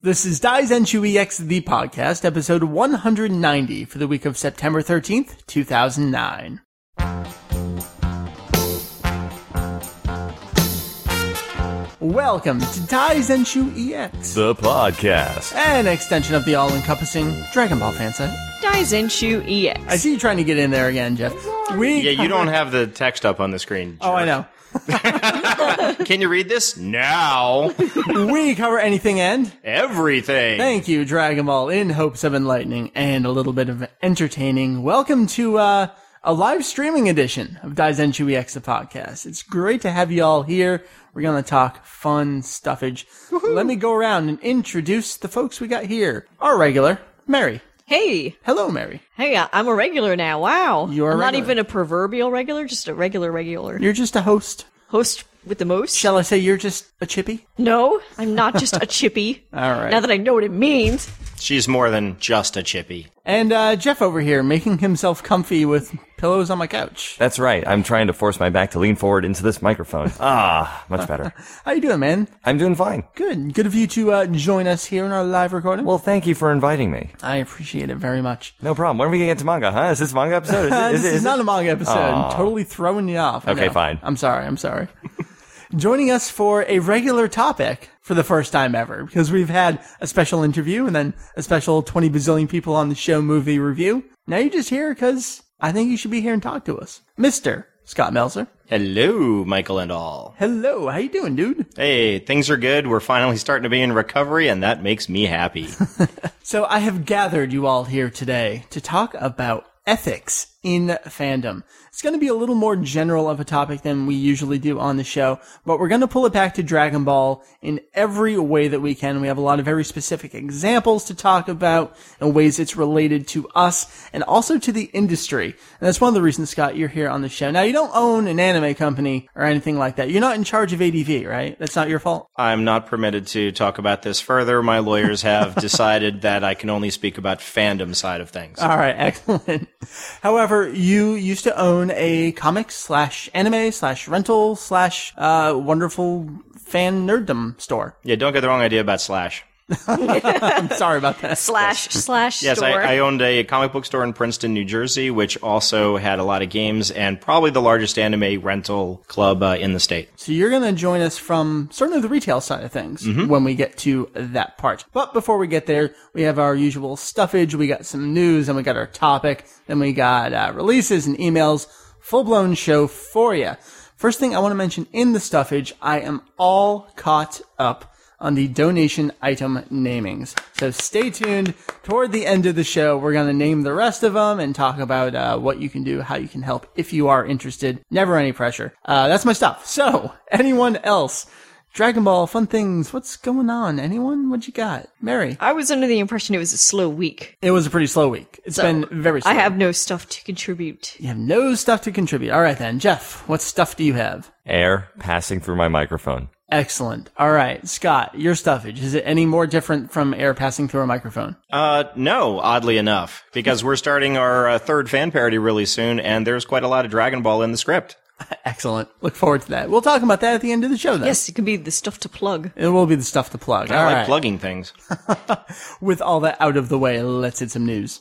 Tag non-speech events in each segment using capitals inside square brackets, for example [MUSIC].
This is Daizenshuu EX, the podcast, episode 190 for the week of September 13th, 2009. Welcome to Daizenshuu EX, The podcast. an extension of the all-encompassing Dragon Ball fan site. Daizenshuu EX. I see you trying to get in there again, Jeff. We Yeah, you don't have the text up on the screen. Oh, I know. [LAUGHS] Can you read this? Now. [LAUGHS] we cover anything and Everything. Thank you, Dragon Ball, in hopes of enlightening and a little bit of entertaining. Welcome to uh, a live streaming edition of Daizenshuu EX the podcast. It's great to have you all here. We're going to talk fun stuffage. Let me go around and introduce the folks we got here. Our regular, Meri. hey, Hello, Meri. hey, I- I'm a regular now. Wow. You're a I'm not regular. even a proverbial regular, just a regular regular. You're just a host. Host with the most? Shall I say you're just a chippy? no, I'm not just a chippy. [LAUGHS] All right. Now that I know what it means. She's more than just a chippy. And uh, Jeff over here making himself comfy with pillows on my couch. That's right. I'm trying to force my back to lean forward into this microphone. [LAUGHS] Ah, much better. [LAUGHS] How you doing, man? I'm doing fine. Good. Good of you to uh, join us here in our live recording. Well, thank you for inviting me. I appreciate it very much. No problem. When are we gonna get to manga, huh? Is this manga episode? Is [LAUGHS] it, is this it, is not a manga episode. Aw. Totally throwing you off. Okay, know. fine. I'm sorry. I'm sorry. Joining us for a regular topic for the first time ever, because we've had a special interview and then a special 20 bazillion people on the show movie review. Now you're just here because I think you should be here and talk to us. Mr. Scott Melzer. Hello, Michael and all. Hello. How you doing, dude? Hey, things are good. We're finally starting to be in recovery, and that makes me happy. [LAUGHS] So I have gathered you all here today to talk about ethics in fandom. It's going to be a little more general of a topic than we usually do on the show, but we're going to pull it back to Dragon Ball in every way that we can. We have a lot of very specific examples to talk about and ways it's related to us and also to the industry. And that's one of the reasons, Scott, you're here on the show. Now, you don't own an anime company or anything like that. You're not in charge of ADV, right? That's not your fault? I'm not permitted to talk about this further. My lawyers have [LAUGHS] decided that I can only speak about fandom side of things. All right, [LAUGHS] excellent. However, you used to own a comic slash anime slash rental slash uh, wonderful fan nerddom store. Yeah, don't get the wrong idea about Slash. I'm sorry about that. Slash, slash Yes, store. I, I owned a comic book store in Princeton, New Jersey, which also had a lot of games and probably the largest anime rental club uh, in the state. So you're going to join us from certainly the retail side of things when we get to that part. But before we get there, we have our usual stuffage. We got some news and we got our topic. Then we got uh, releases and emails. Full blown show for you. First thing I want to mention in the stuffage, I am all caught up on the donation item namings. So stay tuned. Toward the end of the show, we're going to name the rest of them and talk about uh, what you can do, how you can help if you are interested. Never any pressure. Uh, that's my stuff. So, [LAUGHS] anyone else? Dragon Ball, fun things. What's going on? Anyone? What you got? Meri. I was under the impression it was a slow week. It was a pretty slow week. It's So, been very slow. I have no stuff to contribute. You have no stuff to contribute. All right then. Jeff, what stuff do you have? Air passing through my microphone. Excellent. All right. Scott, your stuffage. Is it any more different from air passing through a microphone? Uh, no, oddly enough, because we're starting our uh, third fan parody really soon, and there's quite a lot of Dragon Ball in the script. [LAUGHS] Excellent. Look forward to that. We'll talk about that at the end of the show then. Yes, it can be the stuff to plug. It will be the stuff to plug. I All like right. plugging things. [LAUGHS] With all that out of the way, let's hit some news.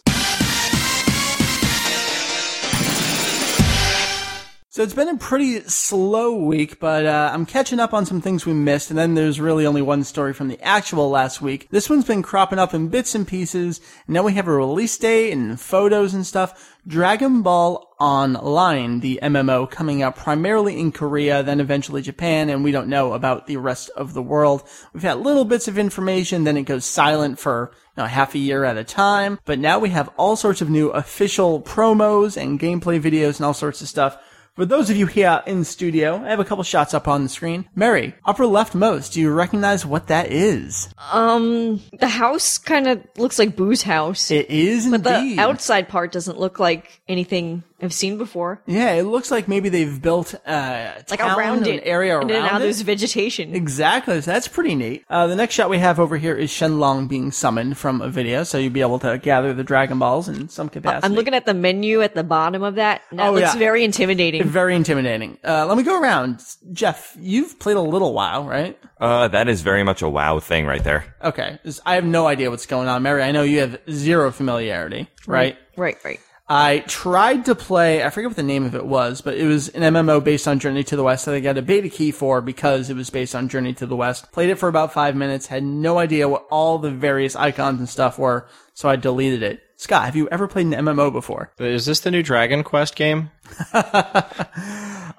So it's been a pretty slow week, but uh, I'm catching up on some things we missed, and then there's really only one story from the actual last week. This one's been cropping up in bits and pieces, and now we have a release date and photos and stuff. Dragon Ball Online, the MMO, coming out primarily in Korea, then eventually Japan, and we don't know about the rest of the world. We've had little bits of information, then it goes silent for you know, half a year at a time, but now we have all sorts of new official promos and gameplay videos and all sorts of stuff. For those of you here in studio, I have a couple shots up on the screen. Meri, upper leftmost, do you recognize what that is? Um, the house kind of looks like Boo's house. It is indeed. but the outside part doesn't look like anything I've seen before. Yeah, it looks like maybe they've built uh, Like town, around an it. area around then now it. there's vegetation. Exactly. So that's pretty neat. Uh, the next shot we have over here is Shenlong being summoned from a video, so you'll be able to gather the Dragon Balls in some capacity. I'm looking at the menu at the bottom of that. and That Oh, looks yeah. very intimidating. Very intimidating. Uh, let me go around. Jeff, you've played a little while, right? Uh, that is very much a wow thing right there. Okay, I have no idea what's going on. Meri, I know you have zero familiarity, right? Right, right. I tried to play, I forget what the name of it was, but it was an MMO based on Journey to the West that I got a beta key for because it was based on Journey to the West. Played it for about five minutes, had no idea what all the various icons and stuff were, so I deleted it. Scott, have you ever played an MMO before? Is this the new Dragon Quest game? [LAUGHS]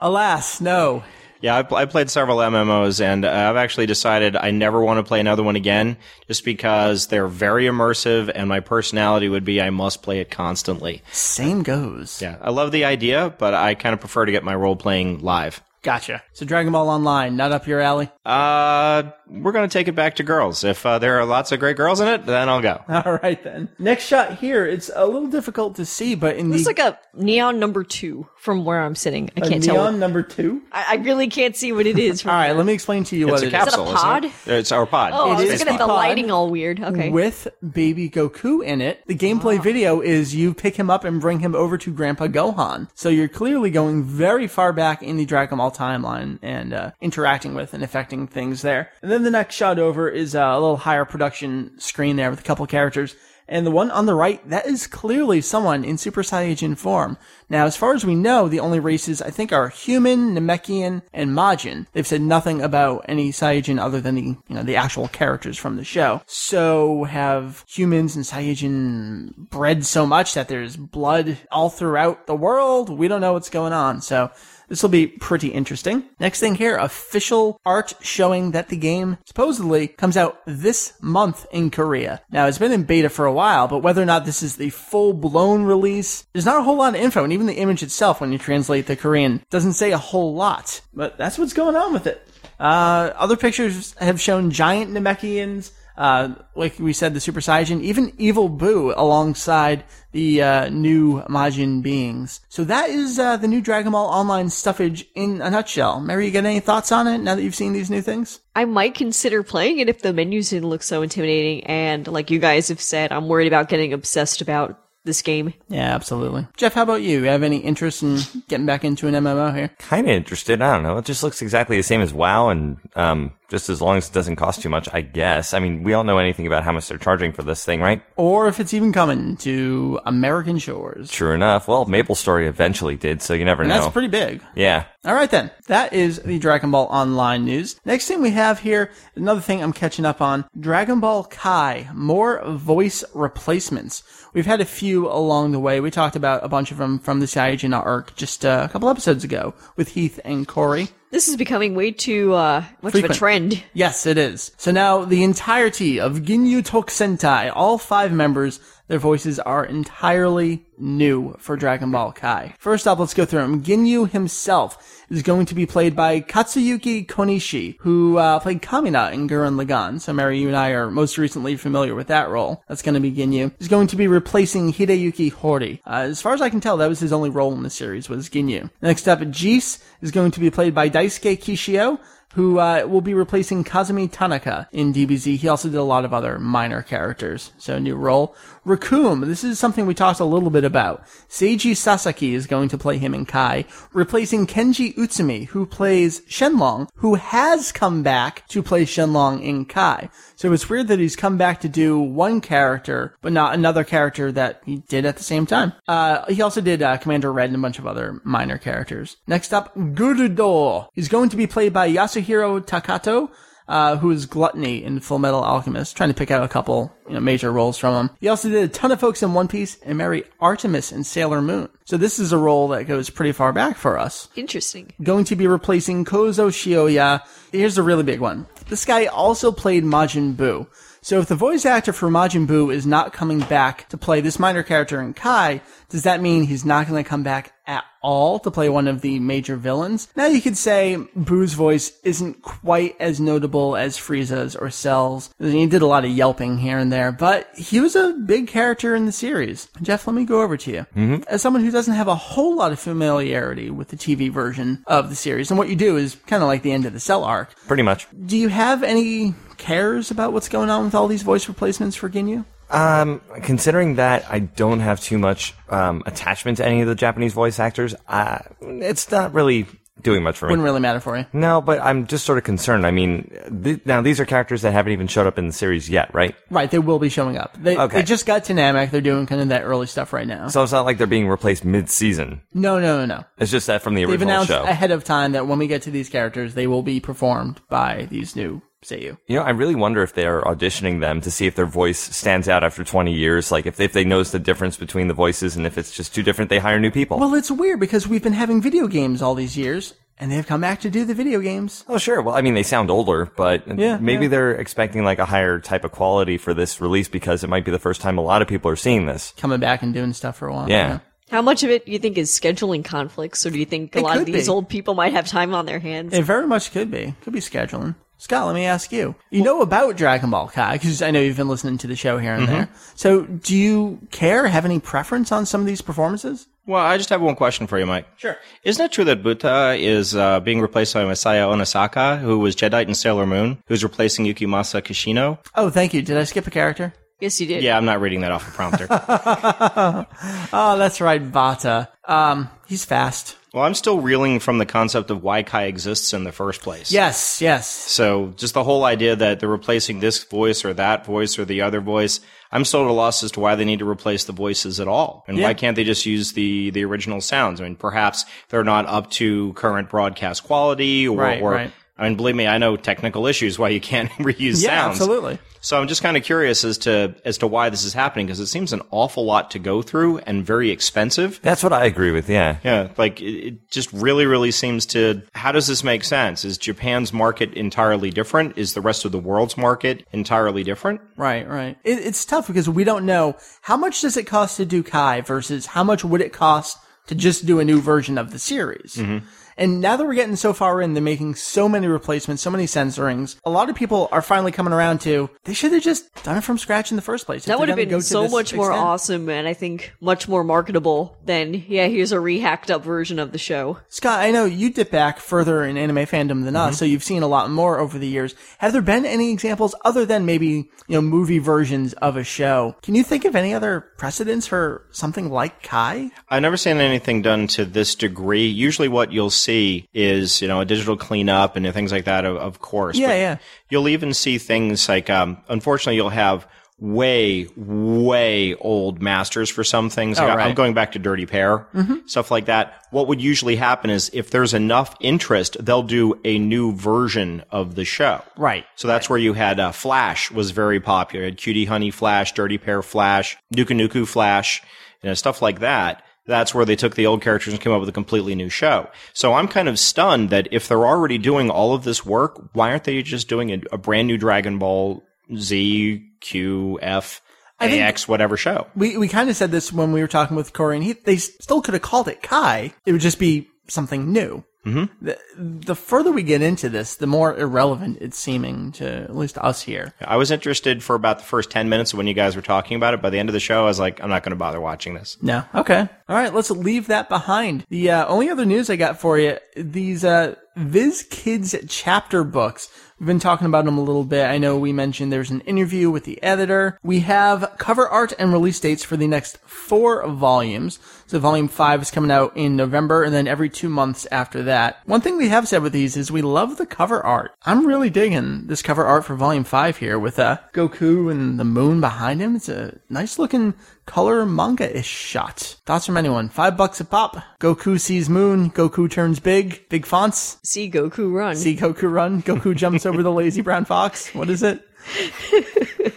Alas, no. Yeah, I, I played several MMOs, and I've actually decided I never want to play another one again, just because they're very immersive, and my personality would be I must play it constantly. Same goes. Yeah, I love the idea, but I kind of prefer to get my role playing live. Gotcha. So Dragon Ball Online, not up your alley? Uh, we're gonna take it back to girls. If uh, there are lots of great girls in it, then I'll go. [LAUGHS] All right then. Next shot here, it's a little difficult to see, but in It's the like a neon number two from where I'm sitting. I a can't neon tell. Neon number two. I, I really can't see what it is. [LAUGHS] From All right, let me explain to you It's what a it is. capsule, Is it a isn't pod? it? It's our pod. Oh, I It was is looking at the pod. lighting all weird. Okay. with baby Goku in it. The gameplay video is you pick him up and bring him over to Grandpa Gohan. So you're clearly going very far back in the Dragon Ball timeline and uh, interacting with and affecting things there. And then the next shot over is a little higher production screen there with a couple characters. And the one on the right, that is clearly someone in Super Saiyajin form. Now, as far as we know, the only races I think are human, Namekian, and Majin. They've said nothing about any Saiyajin other than the, you know, the actual characters from the show. So have humans and Saiyajin bred so much that there's blood all throughout the world? We don't know what's going on. So this will be pretty interesting. Next thing here, official art showing that the game supposedly comes out this month in Korea. Now, it's been in beta for a while, but whether or not this is the full blown release, there's not a whole lot of info, and even the image itself, when you translate the Korean, doesn't say a whole lot. But that's what's going on with it. Uh, other pictures have shown giant Namekians, uh, like we said, the Super Saiyan, even Evil Boo alongside the uh, new Majin beings. So that is uh, the new Dragon Ball Online stuffage in a nutshell. Meri, you got any thoughts on it now that you've seen these new things? I might consider playing it if the menus didn't look so intimidating. And like you guys have said, I'm worried about getting obsessed about this game. Yeah, absolutely. Jeff, how about you? You have any interest in getting back into an MMO here? Kind of interested. I don't know. It just looks exactly the same as WoW, and um, just as long as it doesn't cost too much, I guess. I mean, we don't know anything about how much they're charging for this thing, right? Or if it's even coming to American shores. True enough. Well, Maple Story eventually did, so you never And know. that's pretty big. yeah. All right then. That is the Dragon Ball Online news. Next thing we have here, another thing I'm catching up on, Dragon Ball Kai, more voice replacements. We've had a few along the way. We talked about a bunch of them from the Saiyajin arc just uh, a couple episodes ago with Heath and Corey. This is becoming way too uh, much of a trend. Yes, it is. So now the entirety of Ginyu Tokusentai, all five members, their voices are entirely new for Dragon Ball Kai. First up, let's go through them. Ginyu himself is going to be played by Katsuyuki Konishi, who uh, played Kamina in Gurren Lagann. So Mary, you and I are most recently familiar with that role. That's going to be Ginyu. He's going to be replacing Hideyuki Hori. Uh, as far as I can tell, that was his only role in the series was Ginyu. Next up, Jheese is going to be played by Daisuke Kishio, who uh, will be replacing Kazumi Tanaka in DBZ. He also did a lot of other minor characters, so new role. Recoome, this is something we talked a little bit about. Seiji Sasaki is going to play him in Kai, replacing Kenji Utsumi, who plays Shenlong, who has come back to play Shenlong in Kai. So it's weird that he's come back to do one character, but not another character that he did at the same time. Uh, he also did uh, Commander Red and a bunch of other minor characters. Next up, Gurudo. He's going to be played by Yasuhiro Takato, uh, who is Gluttony in Full Metal Alchemist, trying to pick out a couple you know, major roles from him. He also did a ton of folks in One Piece and Mary Artemis in Sailor Moon. So this is a role that goes pretty far back for us Interesting. going to be replacing Kozo Shioya. Here's a really big one. This guy also played Majin Buu. So if the voice actor for Majin Buu is not coming back to play this minor character in Kai, does that mean he's not going to come back at all to play one of the major villains? Now you could say Buu's voice isn't quite as notable as Frieza's or Cell's. He did a lot of yelping here and there, but he was a big character in the series. Jeff, let me go over to you. Mm-hmm. As someone who doesn't have a whole lot of familiarity with the TV version of the series, and what you do is kind of like the end of the Cell arc. Pretty much. Do you have any cares about what's going on with all these voice replacements for Ginyu? Um, considering that I don't have too much um, attachment to any of the Japanese voice actors, uh, it's not really doing much for me. Wouldn't really matter for you. No, but I'm just sort of concerned. I mean, th- now these are characters that haven't even showed up in the series yet, right? Right, they will be showing up. They, Okay. they just got to Namek. They're doing kind of that early stuff right now. So it's not like they're being replaced mid-season. No, no, no, no. It's just that from the They've original announced show. ahead of time that when we get to these characters, they will be performed by these new Seiyu. You know, I really wonder if they're auditioning them to see if their voice stands out after 20 years. Like if, if they notice the difference between the voices and if it's just too different, they hire new people. Well, it's weird because we've been having video games all these years, and they've come back to do the video games. Oh, sure. Well, I mean, they sound older, but Yeah, maybe yeah. they're expecting like a higher type of quality for this release because it might be the first time a lot of people are seeing this. Coming back and doing stuff for a while. Yeah. How much of it do you think is scheduling conflicts, or do you think a It lot of these be. old people might have time on their hands? It very much could be. Could be scheduling. Scott, let me ask you. You know about Dragon Ball Kai because I know you've been listening to the show here and there. So, do you care? Have any preference on some of these performances? Well, I just have one question for you, Mike. Sure. Isn't it true that Butta is uh, being replaced by Masaya Onosaka, who was Jedi in Sailor Moon, who's replacing Yukimasa Kishino? Oh, thank you. Did I skip a character? yes, you did. Yeah, I'm not reading that off a prompter. [LAUGHS] Oh, that's right, Bata. Um, he's fast. Well, I'm still reeling from the concept of why Kai exists in the first place. Yes, yes. So just the whole idea that they're replacing this voice or that voice or the other voice, I'm still at a loss as to why they need to replace the voices at all. And Yeah. why can't they just use the, the original sounds? I mean, perhaps they're not up to current broadcast quality or, Right, or right. I mean, believe me, I know technical issues why you can't [LAUGHS] reuse Yeah, sounds. absolutely. So I'm just kind of curious as to as to why this is happening because it seems an awful lot to go through and very expensive. That's what I agree with. Yeah. Yeah, like it, it just really, really seems to. How does this make sense? Is Japan's market entirely different? Is the rest of the world's market entirely different? Right, right. It, it's tough because we don't know how much does it cost to do Kai versus how much would it cost to just do a new version of the series. Mm-hmm. And now that we're getting so far in, they're making so many replacements, so many censorings. A lot of people are finally coming around to they should have just done it from scratch in the first place. That would have been so this much more extent. awesome and I think much more marketable than, yeah, here's a rehacked up version of the show. Scott, I know you dip back further in anime fandom than Mm-hmm. us, so you've seen a lot more over the years. Have there been any examples other than maybe, you know, movie versions of a show? Can you think of any other precedents for something like Kai? I've never seen anything done to this degree. Usually, what you'll see is you know a digital cleanup and things like that. Of, of course, Yeah, But yeah. You'll even see things like, um, unfortunately, you'll have way, way old masters for some things. Like, Oh, I'm. Mm-hmm. going back to Dirty Pair, stuff like that. What would usually happen is if there's enough interest, they'll do a new version of the show. Right. So that's where you had uh, Flash was very popular. You had Cutie Honey Flash, Dirty Pair Flash, Nuku Nuku Flash, you know, stuff like that. That's where they took the old characters and came up with a completely new show. So I'm kind of stunned that if they're already doing all of this work, why aren't they just doing a, a brand new Dragon Ball Z, Q, F, AX, whatever show? We we kind of said this when we were talking with Corey, and he, they still could have called it Kai. It would just be something new. Mm-hmm. The, the further we get into this, the more irrelevant it's seeming to at least us here. I was interested for about the first 10 minutes when you guys were talking about it. By the end of the show, I was like, I'm not going to bother watching this. No. Okay. All right. Let's leave that behind. The uh, only other news I got for you, these uh, Viz Kids chapter books. We've been talking about them a little bit. I know we mentioned there's an interview with the editor. We have cover art and release dates for the next four volumes. So volume five is coming out in November and then every two months after that. One thing we have said with these is we love the cover art. I'm really digging this cover art for volume five here with uh, Goku and the moon behind him. It's a nice looking color manga-ish shot. Thoughts from anyone? Five bucks a pop. Goku sees moon. Goku turns big. Big fonts. See Goku run. See Goku run. Goku jumps over the lazy brown fox. What is it?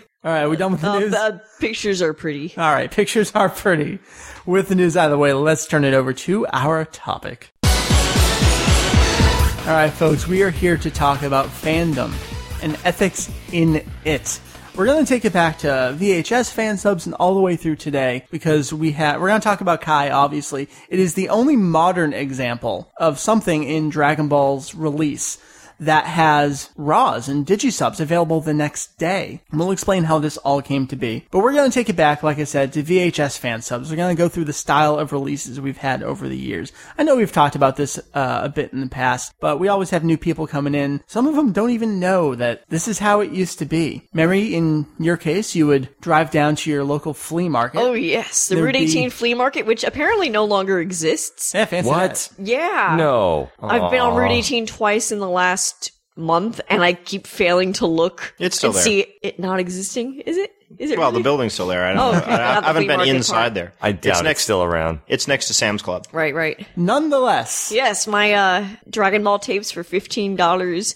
[LAUGHS] All right, we done with the Um, news? the pictures are pretty. All right, pictures are pretty. With the news out of the way, let's turn it over to our topic. All right, folks, we are here to talk about fandom and ethics in it. We're going to take it back to VHS fan subs and all the way through today because we have, we're going to talk about Kai, obviously. It is the only modern example of something in Dragon Ball's release that has RAWs and Digisubs available the next day. And we'll explain how this all came to be. But we're going to take it back, like I said, to VHS fan subs. We're going to go through the style of releases we've had over the years. I know we've talked about this uh, a bit in the past, but we always have new people coming in. Some of them don't even know that this is how it used to be. Meri, in your case, you would drive down to your local flea market. Oh yes, the There'd Route be- 18 flea market, which apparently no longer exists. yeah, fancy What? that. Yeah. No. I've been on Aw. Route 18 twice in the last month, and I keep failing to look. It's still and there. See it not existing? Is it? Is it? Well, the building's still there. I, don't Oh, know. I, I haven't been inside part. there. I it's next, it's still around. It's next to Sam's Club. Right, right. Nonetheless, Yes, my uh, Dragon Ball tapes for fifteen dollars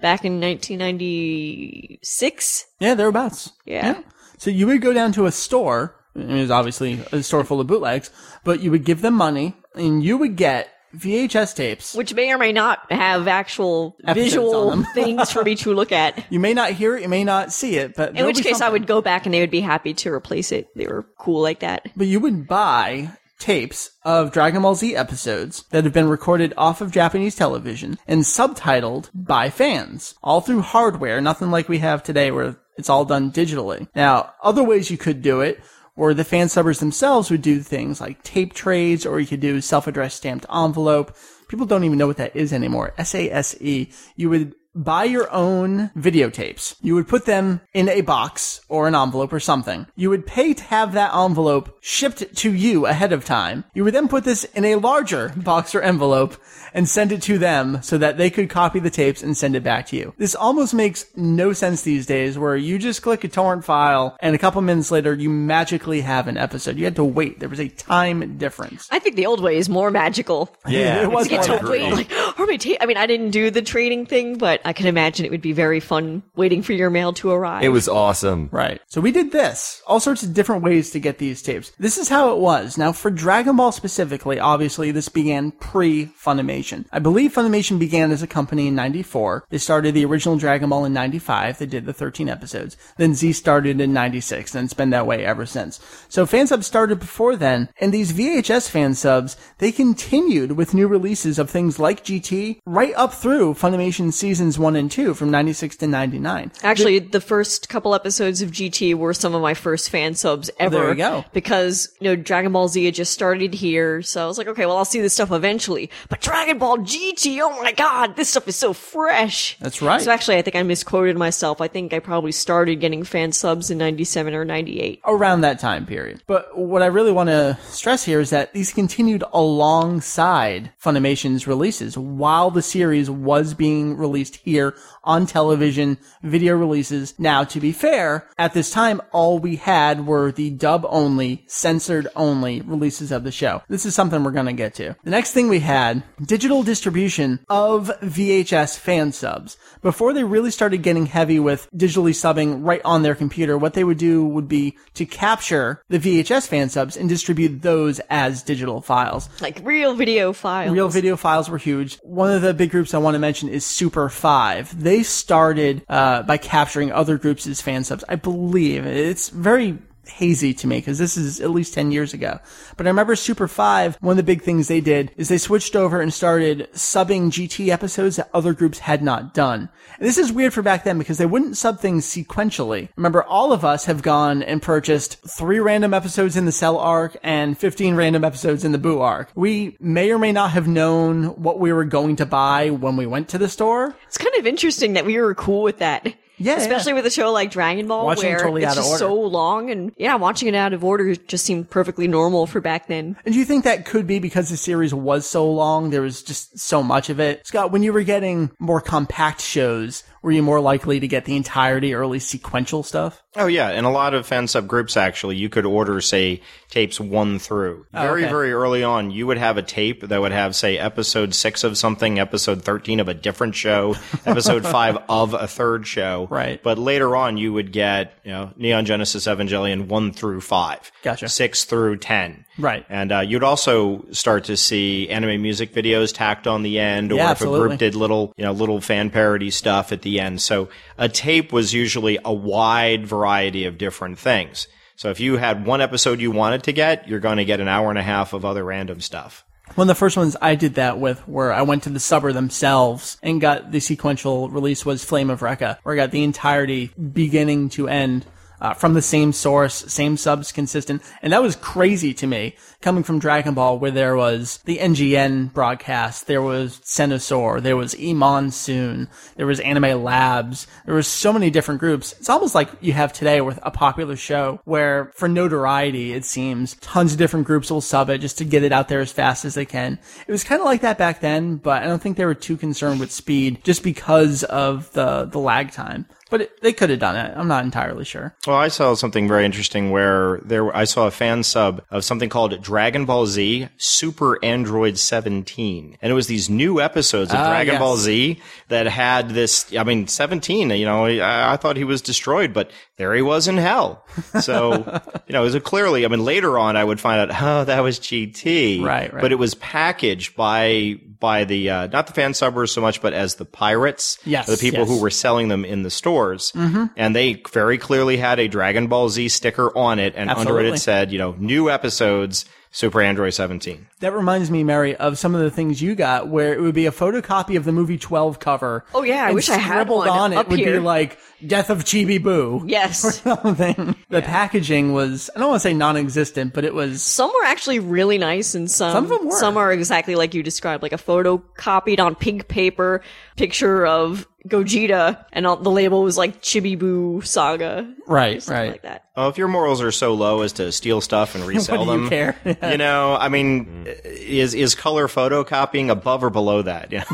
back in 1996. Yeah, thereabouts. Yeah. So you would go down to a store. It was obviously a store full of bootlegs, but you would give them money and you would get VHS tapes. which may or may not have actual Episodes visual [LAUGHS] things for me to look at. [LAUGHS] You may not hear it, you may not see it, but In which case, I would go back and they would be happy to replace it. They were cool like that. But you would buy tapes of Dragon Ball Z episodes that have been recorded off of Japanese television and subtitled by fans, all through hardware, nothing like we have today where it's all done digitally. Now, other ways you could do it or the fan subbers themselves would do things like tape trades or you could do self-addressed stamped envelope. People don't even know what that is anymore. S-A-S-E. You would buy your own videotapes. You would put them in a box or an envelope or something. You would pay to have that envelope shipped to you ahead of time. You would then put this in a larger box or envelope and send it to them so that they could copy the tapes and send it back to you. This almost makes no sense these days where you just click a torrent file and a couple minutes later you magically have an episode. You had to wait. There was a time difference. I think the old way is more magical. Yeah, It was You get more to wait, like, oh, my tape. I mean, I didn't do the trading thing, but I can imagine it would be very fun waiting for your mail to arrive. It was awesome. Right. So we did this. All sorts of different ways to get these tapes. This is how it was. Now, for Dragon Ball specifically, obviously, this began pre-Funimation. I believe Funimation began as a company in 94. They started the original Dragon Ball in 95. They did the 13 episodes. Then Z started in 96, and it's been that way ever since. So fan subs started before then, and these VHS fan subs, they continued with new releases of things like GT right up through Funimation seasons 1 and 2 from 96 to 99. Actually, the first couple episodes of GT were some of my first fan subs oh, ever. There you go. Because, you know, Dragon Ball Z had just started here, so I was like, okay, well, I'll see this stuff eventually. But Dragon Ball GT, oh my god, this stuff is so fresh. That's right. So actually, I think I misquoted myself. I think I probably started getting fan subs in 97 or 98. around that time period. But what I really want to stress here is that these continued alongside Funimation's releases while the series was being released here on television, video releases. Now, to be fair, at this time, all we had were the dub only, censored only releases of the show. This is something we're going to get to. The next thing we had, digital distribution of VHS fan subs. Before they really started getting heavy with digitally subbing right on their computer, what they would do would be to capture the VHS fan subs and distribute those as digital files. Like real video files. Real video files were huge. One of the big groups I want to mention is Super 5. They started uh, by capturing other groups as fan subs. I believe it's very hazy to me because this is at least 10 years ago. But I remember Super 5, one of the big things they did is they switched over and started subbing GT episodes that other groups had not done. And this is weird for back then because they wouldn't sub things sequentially. Remember, all of us have gone and purchased three random episodes in the Cell arc and 15 random episodes in the Boo arc. We may or may not have known what we were going to buy when we went to the store. It's kind of interesting that we were cool with that. Yeah, Especially with a show like Dragon Ball, Watching where totally it's out of just order. so long, and yeah, watching it out of order just seemed perfectly normal for back then. And do you think that could be because the series was so long? There was just so much of it. Scott, when you were getting more compact shows, were you more likely to get the entirety early sequential stuff? Oh yeah, in a lot of fan sub groups actually, you could order say tapes one through. Oh, very okay. very early on, you would have a tape that would have say episode six of something, episode thirteen of a different show, [LAUGHS] episode five of a third show. Right. But later on, you would get you know Neon Genesis Evangelion one through five, Gotcha. six through ten. Right. And uh, you'd also start to see anime music videos tacked on the end, or Yeah, if a group did little, you know, little fan parody stuff at the end. So a tape was usually a wide variety of different things. So if you had one episode you wanted to get, you're going to get an hour and a half of other random stuff. One of the first ones I did that with, where I went to the subber themselves and got the sequential release, was Flame of Recca, where I got the entirety, beginning to end, uh, from the same source, same subs consistent, and that was crazy to me. Coming from Dragon Ball, where there was the NGN broadcast, there was Senosaur, there was E Monsoon, there was Anime Labs, there was so many different groups. It's almost like you have today with a popular show where, for notoriety, it seems tons of different groups will sub it just to get it out there as fast as they can. It was kind of like that back then, but I don't think they were too concerned with speed just because of the the lag time. But it, they could have done it. I'm not entirely sure. Well, I saw something very interesting where there I saw a fan sub of something called Dragon Ball Z Super Android 17, and it was these new episodes of Ah, Dragon yes. Ball Z that had this. I mean, 17. You know, I, I thought he was destroyed, but there he was in hell. So [LAUGHS] you know, it was a clearly. I mean, later on, I would find out, oh, that was GT, Right, right. But it was packaged by by the uh, not the fan subbers so much, but as the pirates, Yes, the people yes. who were selling them in the stores, and they very clearly had a Dragon Ball Z sticker on it, and under it it said, you know, new episodes, Super Android 17. That reminds me, Meri, of some of the things you got where it would be a photocopy of the movie 12 cover. Oh, yeah, I wish I had scribbled one on it up would be like Death of Chibi Boo. Yes. [LAUGHS] Something. The packaging was, I don't want to say non-existent, but it was, Some were actually really nice, and some Some of them were. some are exactly like you described, like a photo copied on pink paper, picture of Gogeta, and all, the label was like Chibi Boo Saga, right, something right. like that. Oh, if your morals are so low as to steal stuff and [LAUGHS] resell What do you them, care? [LAUGHS] you know, I mean, is is color photocopying above or below that? [LAUGHS] Yeah,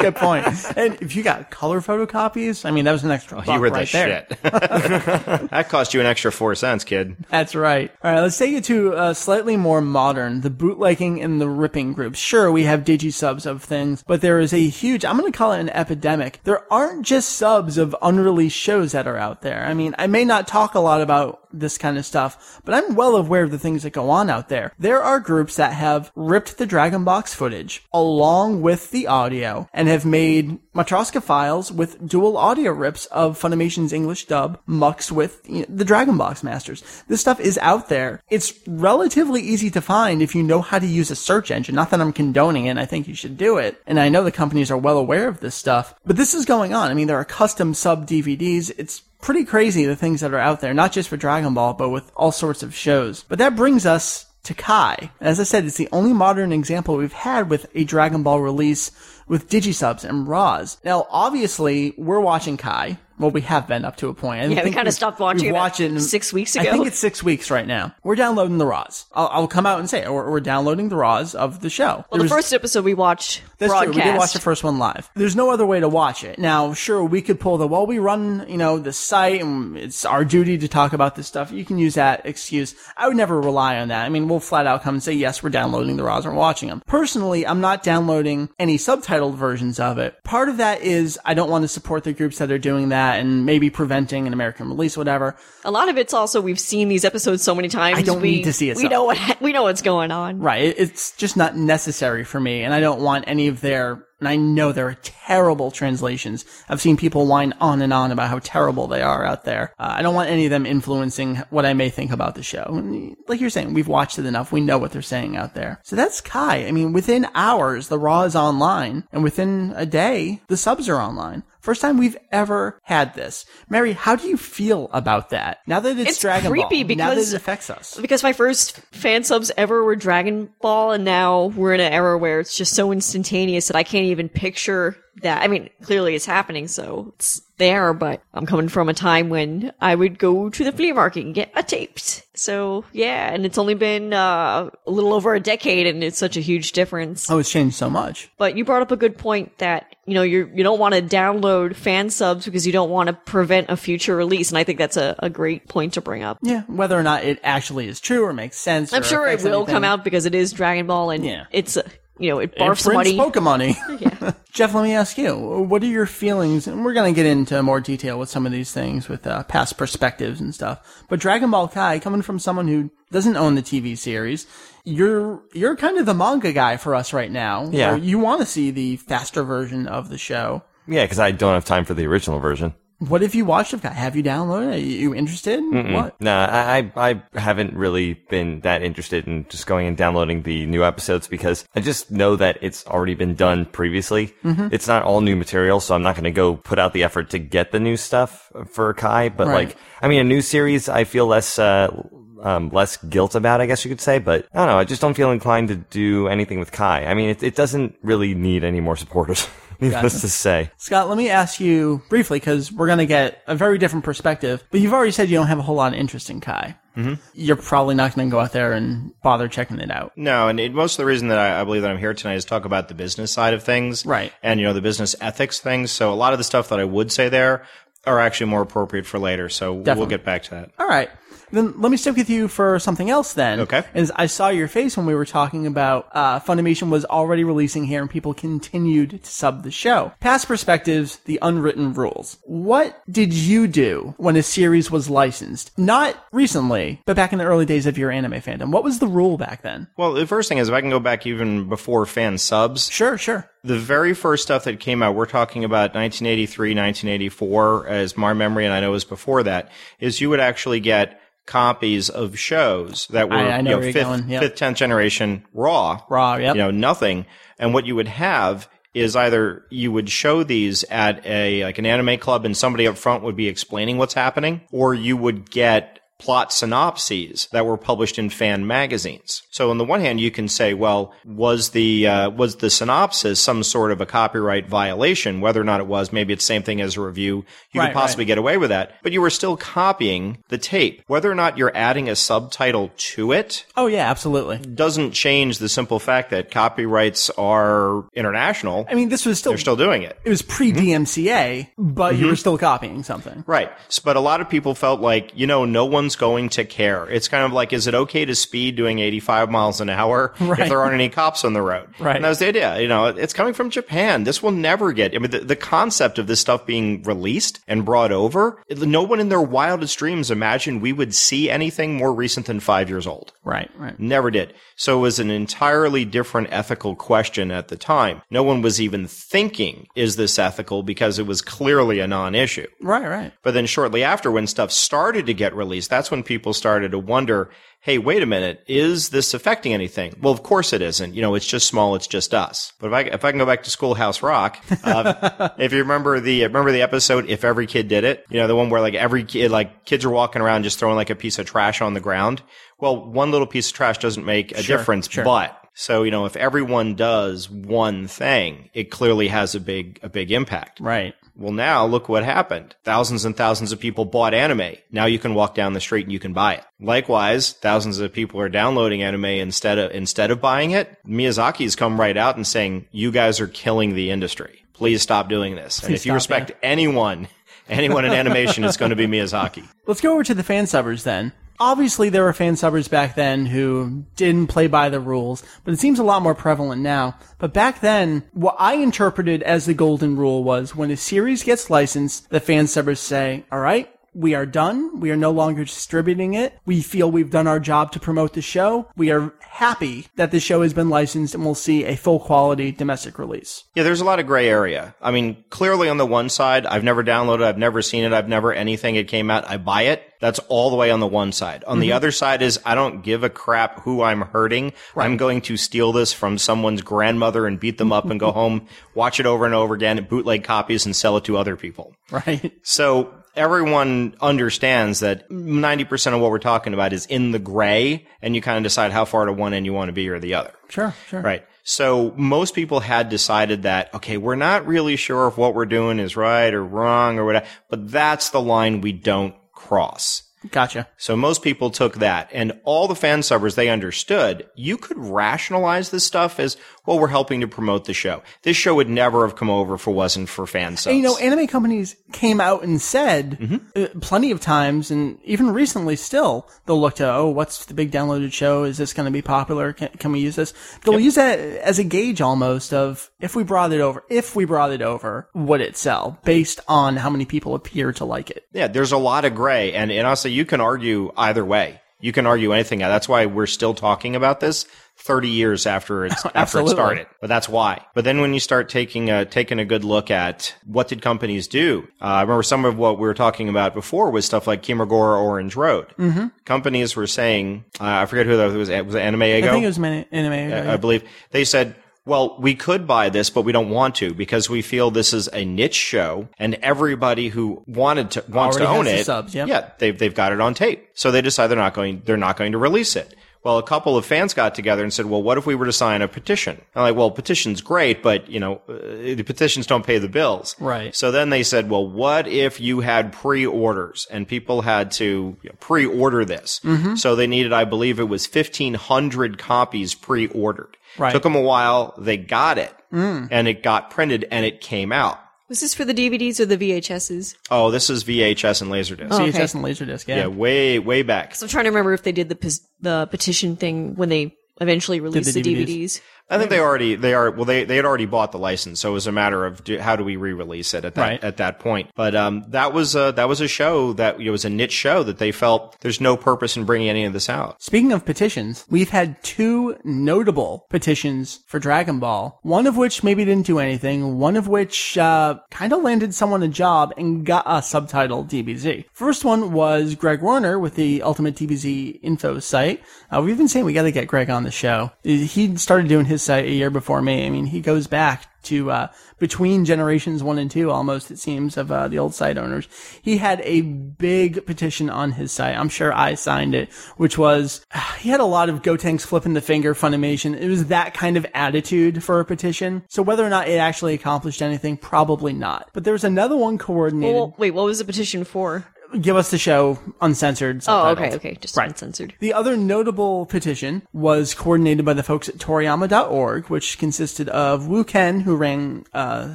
Good point. And if you got color photocopies, I mean, that was an extra buck you were the there. shit. that cost you an extra four cents, kid. That's right. All right, let's take it to uh, slightly more modern, the bootlegging and the ripping groups. Sure, we have digi subs of things, but there is a huge, I'm going to call it an epidemic. There aren't just subs of unreleased shows that are out there. I mean, I may not talk a lot about this kind of stuff, but I'm well aware of the things that go on out there. There are groups that have ripped the Dragon Box footage along with the audio and have made Matroska files with dual audio rips of Funimation's English dub mucks with you know, the Dragon Box Masters. This stuff is out there. It's relatively easy to find if you know how to use a search engine. Not that I'm condoning it, I think you should do it. And I know the companies are well aware of this stuff, but this is going on. I mean, there are custom sub DVDs. It's pretty crazy the things that are out there, not just for Dragon Ball, but with all sorts of shows. But that brings us to Kai. As I said, it's the only modern example we've had with a Dragon Ball release with Digisubs and RAWs. Now, obviously, we're watching Kai. Well, we have been up to a point. I Yeah, we kinda stopped watching about it six weeks ago. I think it's six weeks right now. We're downloading the RAWs. I'll, I'll come out and say it. We're, we're downloading the RAWs of the show. Well, the first episode we watched That's broadcast. true. We did watch the first one live. There's no other way to watch it. Now, sure, we could pull the, well, we run, you know, the site and it's our duty to talk about this stuff. You can use that excuse. I would never rely on that. I mean, we'll flat out come and say, yes, we're downloading the RAWs and we're watching them. Personally, I'm not downloading any subtitled versions of it. Part of that is I don't want to support the groups that are doing that and maybe preventing an American release, whatever. A lot of it's also we've seen these episodes so many times. I don't we, need to see it, We know what we know what's going on. Right. It's just not necessary for me, and I don't want any of their. And I know there are terrible translations. I've seen people whine on and on about how terrible they are out there. Uh, I don't want any of them influencing what I may think about the show. And like you're saying, we've watched it enough. We know what they're saying out there. So that's Kai. I mean, within hours, the Raw is online, and within a day, the subs are online. First time we've ever had this. Meri, how do you feel about that? Now that it's, It's Dragon creepy Ball, now that because- it affects us. Because my first fan subs ever were Dragon Ball, and now we're in an era where it's just so instantaneous that I can't even picture that. I mean, clearly it's happening, so it's there, but I'm coming from a time when I would go to the flea market and get a taped. So, yeah, and it's only been uh, a little over a decade, and it's such a huge difference. Oh, it's changed so much. But you brought up a good point that you know you you don't want to download fan subs because you don't want to prevent a future release, and I think that's a, a great point to bring up. Yeah, whether or not it actually is true or makes sense. I'm sure it will anything. come out because it is Dragon Ball and Yeah. it's uh, you know it It barfs prints money. Pokemon. [LAUGHS] Yeah. [LAUGHS] Jeff, let me ask you, what are your feelings? And we're going to get into more detail with some of these things with uh, past perspectives and stuff. But Dragon Ball Kai, coming from someone who doesn't own the TV series, you're you're kind of the manga guy for us right now. Yeah. You want to see the faster version of the show. Yeah, because I don't have time for the original version. What if you watched it? Have you downloaded? Are you interested? What? Nah, I, I haven't really been that interested in just going and downloading the new episodes because I just know that it's already been done previously. It's not all new material, so I'm not going to go put out the effort to get the new stuff for Kai. But Right. like, I mean, a new series, I feel less. Uh, um, less guilt about, I guess you could say, but I don't know. I just don't feel inclined to do anything with Kai. I mean, it, it doesn't really need any more supporters, [LAUGHS] needless to say. Scott, let me ask you briefly because we're going to get a very different perspective. But you've already said you don't have a whole lot of interest in Kai. Mm-hmm. You're probably not going to go out there and bother checking it out. No, and it, most of the reason that I, I believe that I'm here tonight is talk about the business side of things, Right. And you know the business ethics things. So a lot of the stuff that I would say there are actually more appropriate for later. So we'll get back to that. All right. Then let me stick with you for something else then. Okay. Is I saw your face when we were talking about uh, Funimation was already releasing here and people continued to sub the show. Past perspectives, the unwritten rules. What did you do when a series was licensed? Not recently, but back in the early days of your anime fandom. What was the rule back then? Well, the first thing is if I can go back even before fan subs, Sure, sure. the very first stuff that came out, we're talking about 1983, 1984, as my memory, and I know it was before that, is you would actually get copies of shows that were I- I know you you're fifth, yep. fifth, tenth generation raw, Raw, yep. you know, nothing. And what you would have is either you would show these at a like an anime club and somebody up front would be explaining what's happening, or you would get plot synopses that were published in fan magazines. So on the one hand, you can say, well, was the uh, was the synopsis some sort of a copyright violation? Whether or not it was, maybe it's the same thing as a review. You Right, could possibly right. get away with that, but you were still copying the tape. Whether or not you're adding a subtitle to it Oh yeah, absolutely. doesn't change the simple fact that copyrights are international. I mean, this was still They're still doing it. it was pre DMCA, but you were still copying something. Right. But a lot of people felt like, you know, no one's going to care. It's kind of like, is it okay to speed doing 85 miles an hour [LAUGHS] Right. if there aren't any cops on the road? Right. And that was the idea. You know, it's coming from Japan. This will never get, I mean, the, the concept of this stuff being released and brought over, no one in their wildest dreams imagined we would see anything more recent than five years old. Right, right. Never did. So it was an entirely different ethical question at the time. No one was even thinking, is this ethical? Because it was clearly a non-issue. Right, right. But then shortly after, when stuff started to get released, that's when people started to wonder, hey, wait a minute, is this affecting anything? Well, of course it isn't. You know, it's just small, it's just us. But if I, if I can go back to Schoolhouse Rock, uh, [LAUGHS] if you remember the, remember the episode, If Every Kid Did It? You know, the one where like every kid, like kids are walking around just throwing like a piece of trash on the ground. Well, one little piece of trash doesn't make a Sure, difference, sure. but so, you know, if everyone does one thing, it clearly has a big, a big impact. Right. Well, now look what happened. Thousands and thousands of people bought anime. Now you can walk down the street and you can buy it. Likewise, thousands of people are downloading anime instead of instead of buying it. Miyazaki's come right out and saying, "You guys are killing the industry. Please stop doing this." and Please if you stop, respect anyone, anyone in animation, it's going to be Miyazaki. [LAUGHS] Let's go over to the fan subbers then. Obviously, there were fan subbers back then who didn't play by the rules, but it seems a lot more prevalent now. But back then, what I interpreted as the golden rule was when a series gets licensed, the fan subbers say, all right, we are done. We are no longer distributing it. We feel we've done our job to promote the show. We are happy that the show has been licensed and we'll see a full quality domestic release. Yeah, there's a lot of gray area. I mean, clearly on the one side, I've never downloaded, I've never seen it, I've never anything. It came out, I buy it. That's all the way on the one side. On the mm-hmm. other side is I don't give a crap who I'm hurting. I'm going to steal this from someone's grandmother and beat them up and go [LAUGHS] home, watch it over and over again, bootleg copies and sell it to other people. Right? So everyone understands that 90% of what we're talking about is in the gray and you kind of decide how far to one end you want to be or the other. Sure, sure. Right. So most people had decided that, okay, we're not really sure if what we're doing is right or wrong or whatever, but that's the line we don't cross. Gotcha. So most people took that and all the fan subbers, they understood you could rationalize this stuff as, well, we're helping to promote the show. This show would never have come over if it wasn't for fan subs. And, you know, anime companies came out and said Mm-hmm. uh, plenty of times, and even recently still, they'll look to, oh, what's the big downloaded show? Is this going to be popular? Can, can we use this? They'll use that as a gauge almost of if we brought it over, if we brought it over, would it sell based on how many people appear to like it? yeah, there's a lot of gray and, and honestly, you can argue either way. You can argue anything. That's why we're still talking about this 30 years after it's, [LAUGHS] after it started. But that's why. But then when you start taking a, taking a good look at what did companies do? Uh, I remember some of what we were talking about before was stuff like Kimagure Orange Road. Mm-hmm. Companies were saying, uh, I forget who that was. Was it AnimEigo? I think it was anime. I I believe they said, well, we could buy this, but we don't want to because we feel this is a niche show and everybody who wanted to, wants to own it. subs, yep. Yeah, they've, they've got it on tape. So they decide they're not going, they're not going to release it. Well, a couple of fans got together and said, well, what if we were to sign a petition? I'm like, well, petition's great, but you know, uh, the petitions don't pay the bills. Right. So then they said, well, what if you had pre-orders and people had to pre-order this? Mm-hmm. So they needed, I believe it was 1500 copies pre-ordered. Right. Mm. Took them a while. They got it and it got printed and it came out. Was this for the DVDs or the VHSs? Oh, this is VHS and Laserdisc. Oh, okay. VHS and Laserdisc, yeah. Yeah, way, way back. So I'm trying to remember if they did the pes- the petition thing when they eventually released the the, DVDs. I think they already they are well they they had already bought the license, so it was a matter of do, how do we re-release it at that Right. at that point. But um, that was a, that was a show that it was a niche show that they felt there's no purpose in bringing any of this out. Speaking of petitions, we've had two notable petitions for Dragon Ball. One of which maybe didn't do anything. One of which uh, kind of landed someone a job and got a subtitle DBZ. First one was Greg Warner with the Ultimate DBZ info site. Uh, we've been saying we got to get Greg on the show. He started doing his site a year before me. I mean, he goes back to uh, between generations one and two, almost it seems, of uh, the old site owners. He had a big petition on his site. I'm sure I signed it, which was [SIGHS] he had a lot of Gotenks flipping the finger Funimation. It was that kind of attitude for a petition. So whether or not it actually accomplished anything, probably not. But there was another one coordinated. Well, wait, what was the petition for? Give us the show uncensored. Oh, subtitled. okay, okay, just Right. uncensored. The other notable petition was coordinated by the folks at Toriyama.org, which consisted of Wu Ken, who ran uh,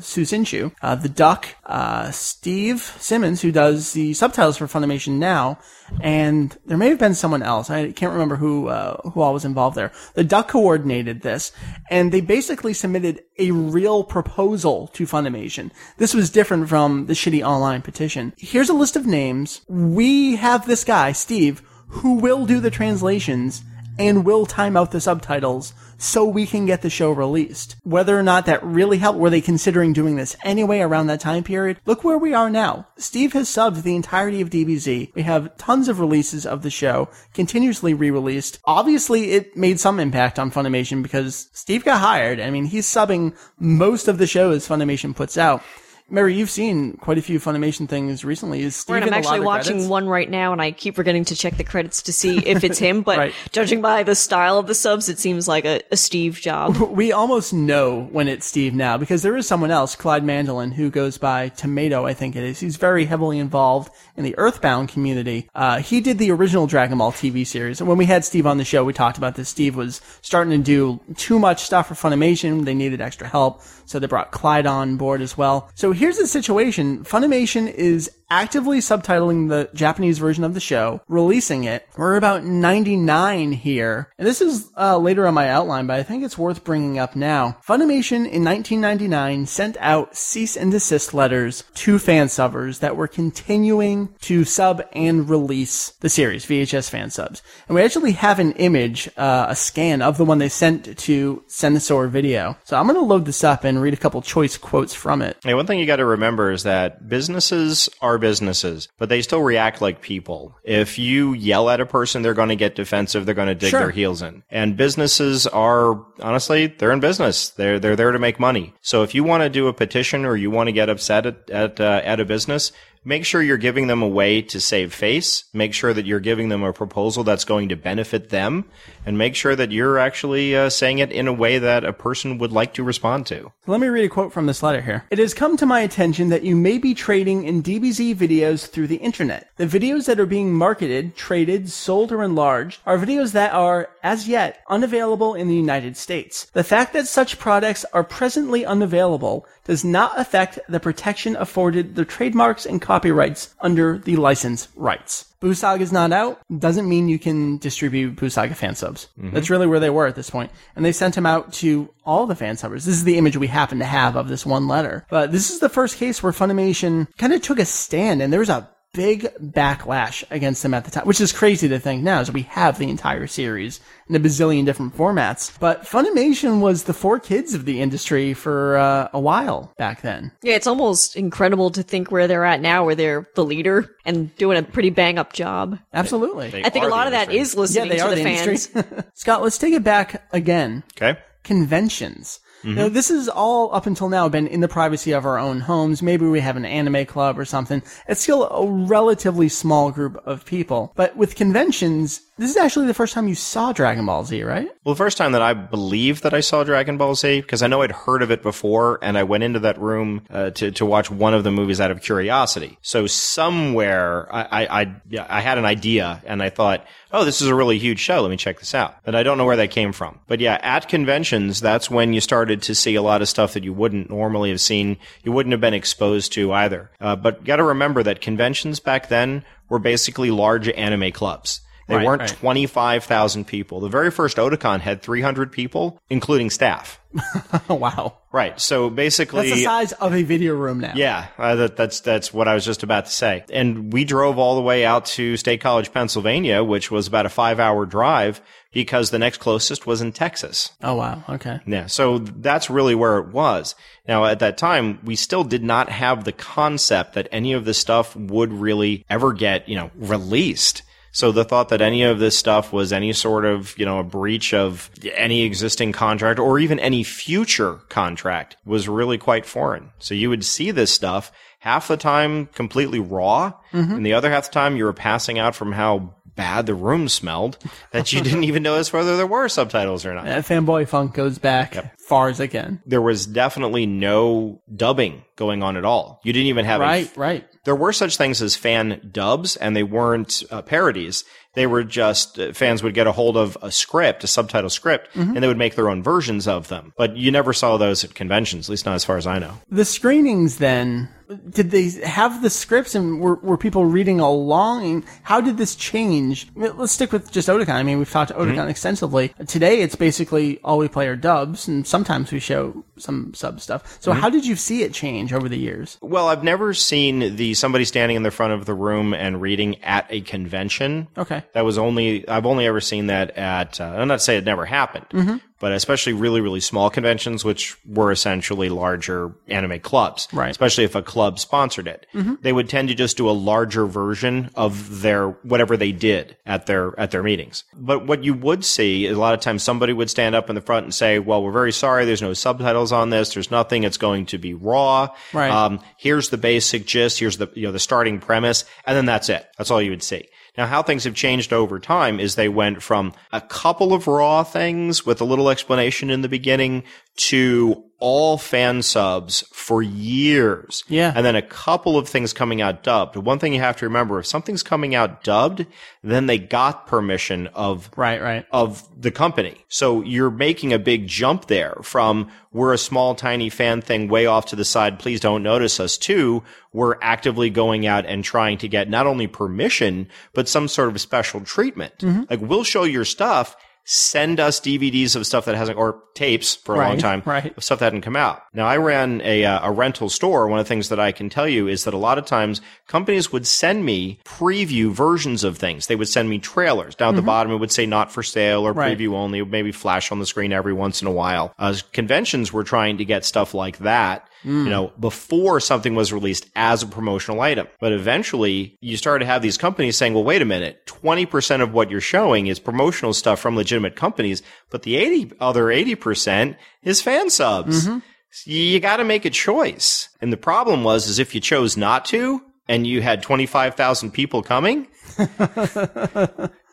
Susinshu, uh, the Duck, uh, Steve Simmons, who does the subtitles for Funimation now, and there may have been someone else. I can't remember who uh, who all was involved there. The Duck coordinated this, and they basically submitted a real proposal to Funimation. This was different from the shitty online petition. Here's a list of names. We have this guy, Steve, who will do the translations and will time out the subtitles so we can get the show released. Whether or not that really helped, were they considering doing this anyway around that time period? Look where we are now. Steve has subbed the entirety of DBZ. We have tons of releases of the show, continuously re-released. Obviously, it made some impact on Funimation because Steve got hired. I mean, he's subbing most of the shows Funimation puts out. Meri, you've seen quite a few Funimation things recently. Is Steve Right, I'm actually watching one right now, and I keep forgetting to check the credits to see if it's him. But [LAUGHS] Right. judging by the style of the subs, it seems like a, a Steve job. [LAUGHS] we almost know when it's Steve now because there is someone else, Clyde Mandelin, who goes by Tomato, I think it is. He's very heavily involved in the Earthbound community. Uh, he did the original Dragon Ball TV series. And when we had Steve on the show, we talked about this. Steve was starting to do too much stuff for Funimation. They needed extra help. So they brought Clyde on board as well. So here's the situation. Funimation is actively subtitling the Japanese version of the show, releasing it. We're about 99 here. And this is uh, later on my outline, but I think it's worth bringing up now. Funimation in 1999 sent out cease and desist letters to fan subbers that were continuing to sub and release the series, VHS fan subs. And we actually have an image, uh, a scan of the one they sent to Sensor Video. So I'm going to load this up and read a couple choice quotes from it. Hey, one thing you got to remember is that businesses are businesses, but they still react like people. If you yell at a person, they're going to get defensive. They're going to dig Sure. their heels in. And businesses are honestly, they're in business. They're they're there to make money. So if you want to do a petition or you want to get upset at at, uh, at a business, make sure you're giving them a way to save face. Make sure that you're giving them a proposal that's going to benefit them, and make sure that you're actually uh, saying it in a way that a person would like to respond to. Let me read a quote from this letter here. It has come to my attention that you may be trading in DBZ videos through the internet. The videos that are being marketed, traded, sold, or enlarged are videos that are, as yet, unavailable in the United States. The fact that such products are presently unavailable does not affect the protection afforded the trademarks and copyrights under the license rights. Busag is not out doesn't mean you can distribute Busaga fan subs. Mm-hmm. That's really where they were at this point. And they sent him out to all the fan subbers. This is the image we happen to have of this one letter. But this is the first case where Funimation kind of took a stand and there was a big backlash against them at the time, which is crazy to think now as we have the entire series in a bazillion different formats. But Funimation was the 4Kids of the industry for uh, a while back then. Yeah, it's almost incredible to think where they're at now, where they're the leader and doing a pretty bang up job. Absolutely. I think a lot of that is industry. is listening to the, fans. [LAUGHS] Scott, let's take it back again. Okay. Conventions. Mm-hmm. You know, this has all up until now been in the privacy of our own homes. Maybe we have an anime club or something. It's still a relatively small group of people. But with conventions, this is actually the first time you saw Dragon Ball Z, right? Well, the first time that I believe that I saw Dragon Ball Z, because I know I'd heard of it before, and I went into that room uh, to to watch one of the movies out of curiosity. So somewhere I I I, I had an idea, and I thought, oh, this is a really huge show. Let me check this out. But I don't know where that came from. But yeah, at conventions, that's when you started to see a lot of stuff that you wouldn't normally have seen. You wouldn't have been exposed to either. Uh, but got to remember that conventions back then were basically large anime clubs. They Right, weren't right. 25,000 people. The very first Otakon had 300 people, including staff. [LAUGHS] Wow. Right. So basically, That's the size of a video room now. yeah, uh, that, that's that's what I was just about to say. And we drove all the way out to State College, Pennsylvania, which was about a five-hour drive because the next closest was in Texas. Oh, wow. Okay. Yeah, so that's really where it was. Now, at that time, we still did not have the concept that any of this stuff would really ever get, you know, released. So the thought that any of this stuff was any sort of, you know, a breach of any existing contract or even any future contract was really quite foreign. So you would see this stuff half the time completely raw, mm-hmm. and the other half the time you were passing out from how bad the room smelled that you didn't even notice whether there were subtitles or not. That fanboy funk goes back far as it can. there was definitely no dubbing going on at all. You didn't even have a- Right, right. There were such things as fan dubs, and they weren't uh, parodies. They were just uh, fans would get a hold of a script, a subtitle script, and they would make their own versions of them. But you never saw those at conventions, at least not as far as I know. The screenings then, did they have the scripts and were, were people reading along? How did this change? Let's stick with just Otakon. I mean, we've talked to Otakon mm-hmm. extensively. Today, it's basically all we play are dubs, and sometimes we show some sub stuff. So mm-hmm. how did you see it change over the years? Well, I've never seen the somebody standing in the front of the room and reading at a convention. Okay. That was only I've only ever seen that at. Uh, I'm not to say it never happened, mm-hmm. But especially really really small conventions, which were essentially larger anime clubs. Right. Especially if a club sponsored it, they would tend to just do a larger version of their whatever they did at their at their meetings. But what you would see is a lot of times somebody would stand up in the front and say, "Well, we're very sorry. There's no subtitles on this. There's nothing. It's going to be raw. Right. Um, here's the basic gist. Here's the you know the starting premise, and then that's it. That's all you would see. Now, how things have changed over time is they went from a couple of raw things with a little explanation in the beginning to all fan subs for years. Yeah. And then a couple of things coming out dubbed. One thing you have to remember, if something's coming out dubbed, then they got permission of Right, right. of the company. So you're making a big jump there from we're a small, tiny fan thing way off to the side. Please don't notice us too. we're actively going out and trying to get not only permission, but some sort of special treatment. Mm-hmm. Like we'll show your stuff. Send us DVDs of stuff that hasn't, or tapes for a long time, right. of stuff that hadn't come out. Now, I ran a, uh, a rental store. One of the things that I can tell you is that a lot of times companies would send me preview versions of things. They would send me trailers. Down at the bottom, it would say not for sale or Mm-hmm. Right. preview only, It would maybe flash on the screen every once in a while. Uh, conventions were trying to get stuff like that. Mm. You know, before something was released as a promotional item. But eventually you started to have these companies saying, well, wait a minute, 20% of what you're showing is promotional stuff from legitimate companies, but the 80, other 80% is fan subs. Mm-hmm. You got to make a choice. And the problem was, is if you chose not to, and you had 25,000 people coming, [LAUGHS]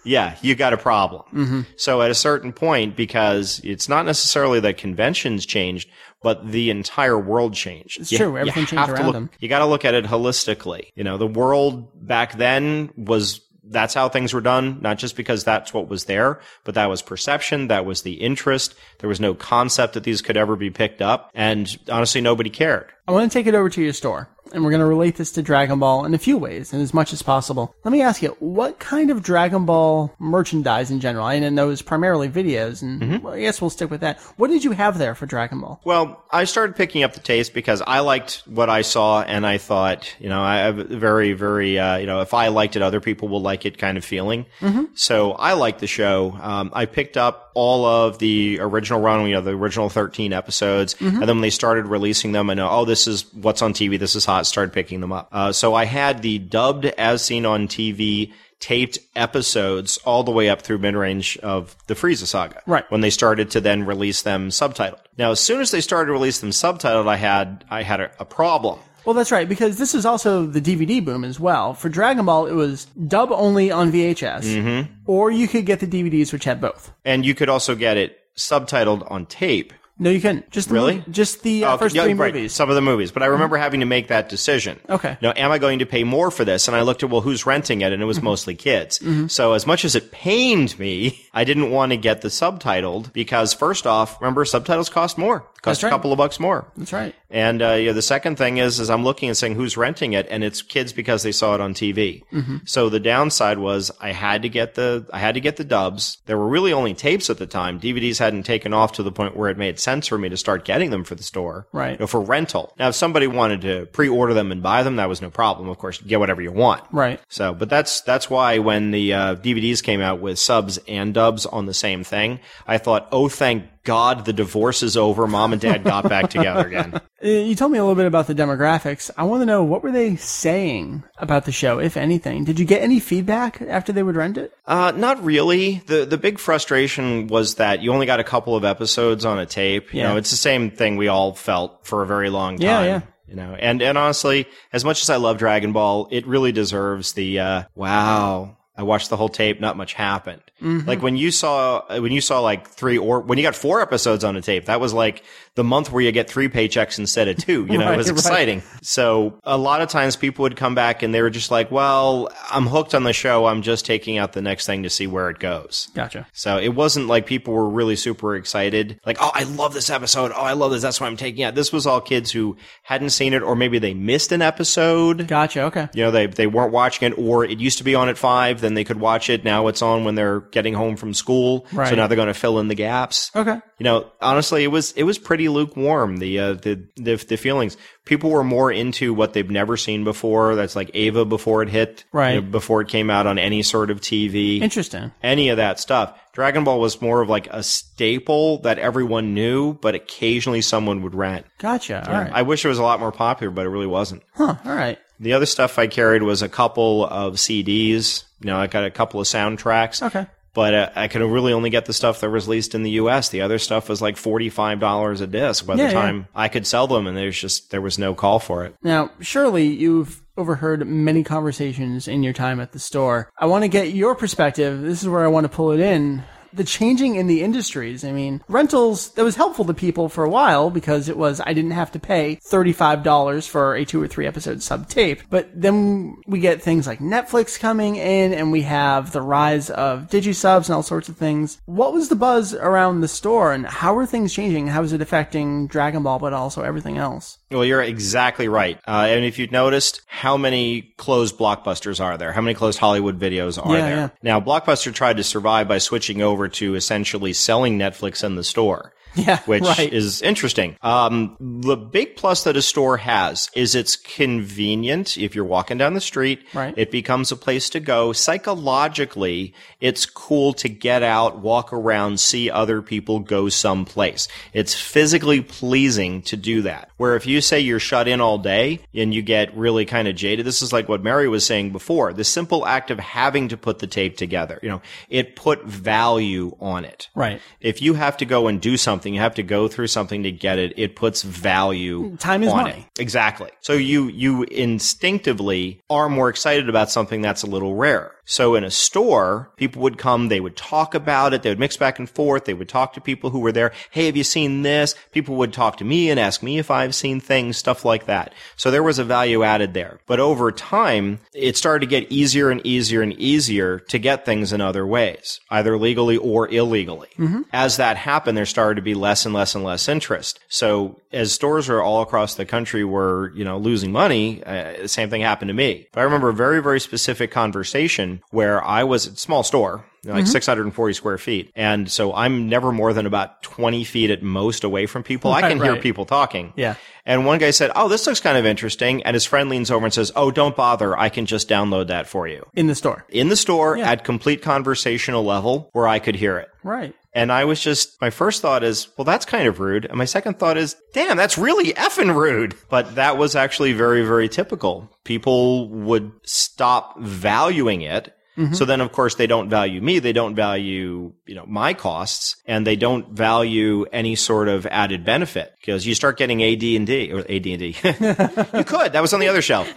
yeah, you got a problem. Mm-hmm. So at a certain point, because it's not necessarily that conventions changed, but the entire world changed. It's true. Everything changed around look- them. You got to look at it holistically. You know, the world back then was that's how things were done, not just because that's what was there, but that was perception, that was the interest. There was no concept that these could ever be picked up, and honestly, nobody cared. I want to take it over to your store, and we're going to relate this to Dragon Ball in a few ways, and as much as possible. Let me ask you, what kind of Dragon Ball merchandise in general? I know it's primarily videos, and well, I guess we'll stick with that. What did you have there for Dragon Ball? Well, I started picking up the taste because I liked what I saw, and I thought, you know, I have a very, very, uh, you know, if I liked it, other people will like it kind of feeling. So I liked the show. Um, I picked up all of the original run, you know, the original 13 episodes, and then when they started releasing them, I know, oh, this is what's on TV, this is hot, started picking them up. Uh, so I had the dubbed as seen on TV taped episodes all the way up through mid-range of the Frieza saga. Right. When they started to then release them subtitled. Now, as soon as they started to release them subtitled, I had, I had a, a problem. Well, that's right, because this is also the DVD boom as well. For Dragon Ball, it was dub only on VHS, mm-hmm. or you could get the DVDs, which had both. And you could also get it subtitled on tape. No, you couldn't. Just the Really? movie- just the uh, first yeah, three right, movies. Some of the movies. But I remember having to make that decision. Okay. Now, am I going to pay more for this? And I looked at, well, who's renting it? And it was mostly kids. So as much as it pained me, I didn't want to get the subtitled because first off, remember, subtitles cost more. Cost That's a right. couple of bucks more. That's right. And uh, yeah, the second thing is, is I'm looking and saying who's renting it, and it's kids because they saw it on TV. Mm-hmm. So the downside was I had to get the I had to get the dubs. There were really only tapes at the time. DVDs hadn't taken off to the point where it made sense for me to start getting them for the store, Right. You know, for rental. Now, if somebody wanted to pre-order them and buy them, that was no problem. Of course, get whatever you want, Right. so, but that's that's why when the uh, DVDs came out with subs and dubs on the same thing, I thought, oh, thank God, the divorce is over. Mom and Dad got back together again. [LAUGHS] You told me a little bit about the demographics. I want to know what were they saying about the show, if anything. Did you get any feedback after they would rent it? Uh, not really. the The big frustration was that you only got a couple of episodes on a tape. You Yeah. know, it's the same thing we all felt for a very long time. Yeah, yeah. You know, and and honestly, as much as I love Dragon Ball, it really deserves the uh, wow. I watched the whole tape. Not much happened. Mm-hmm. Like when you saw when you saw like three or when you got four episodes on a tape, that was like the month where you get three paychecks instead of two. You [LAUGHS] know, it was Right, right. exciting. So a lot of times people would come back and they were just like, "Well, I'm hooked on the show. I'm just taking out the next thing to see where it goes." Gotcha. So it wasn't like people were really super excited. Like, oh, I love this episode. Oh, I love this. That's why I'm taking it. This was all kids who hadn't seen it, or maybe they missed an episode. Gotcha. Okay. You know, they, they weren't watching it, or it used to be on at five, then they could watch it. Now it's on when they're getting home from school. Right. So now they're going to fill in the gaps. Okay. You know, honestly, it was, it was pretty lukewarm. The, uh, the, the, the feelings. People were more into what they've never seen before. That's like Ava before it hit. Right. you know, before it came out on any sort of TV Interesting. any of that stuff. Dragon Ball was more of like a staple that everyone knew, but occasionally someone would rent. Gotcha. All right. I wish it was a lot more popular, but it really wasn't. huh. All right. The other stuff I carried was a couple of CDs. You know, I got a couple of soundtracks. Okay. But uh, I could really only get the stuff that was released in the U.S. The other stuff was like forty-five dollars a disc. By Yeah, the yeah. time I could sell them, and there's just there was no call for it. Now, surely you've overheard many conversations in your time at the store. I want to get your perspective. This is where I want to pull it in. The changing in the industries. I mean, rentals, that was helpful to people for a while because it was, I didn't have to pay $35 for a two or three episode sub tape. But then we get things like Netflix coming in and we have the rise of digisubs and all sorts of things. What was the buzz around the store and how are things changing? How is it affecting Dragon Ball, but also everything else? Well, you're exactly right. Uh, and if you've noticed, how many closed blockbusters are there? How many closed Hollywood videos are Yeah, there? yeah. Now, Blockbuster tried to survive by switching over to essentially selling Netflix in the store. Yeah, [LAUGHS] Which right. is interesting. Um, the big plus that a store has is it's convenient. If you're walking down the street, Right. it becomes a place to go. Psychologically, it's cool to get out, walk around, see other people go someplace. It's physically pleasing to do that. Where if you say you're shut in all day and you get really kind of jaded, this is like what Meri was saying before. The simple act of having to put the tape together, you know, it put value on it. Right. If you have to go and do something, something, you have to go through something to get it. It puts value. Mm, time is on money. it. Exactly. So you you instinctively are more excited about something that's a little rare. So in a store, people would come, they would talk about it, they would mix back and forth, they would talk to people who were there. Hey, have you seen this? People would talk to me and ask me if I've seen things, stuff like that. So there was a value added there. But over time, it started to get easier and easier and easier to get things in other ways, either legally or illegally. As that happened, there started to be less and less and less interest. So as stores are all across the country were, you know, losing money, uh, the same thing happened to me. But I remember a very, very specific conversation where I was at small store, like mm-hmm. 640 square feet. And so I'm never more than about 20 feet at most away from people. I Right, can hear people talking. Yeah. And one guy said, Oh, this looks kind of interesting. And his friend leans over and says, Oh, don't bother. I can just download that for you. in the store. In the store Yeah. at complete conversational level where I could hear it. Right. And I was just, my first thought is, well, that's kind of rude. And my second thought is, damn, that's really effing rude. But that was actually very, very typical. People would stop valuing it. So then, of course, they don't value me. They don't value, you know, my costs and they don't value any sort of added benefit because you start getting AD&D or AD&D. [LAUGHS] you could. That was on the other shelf.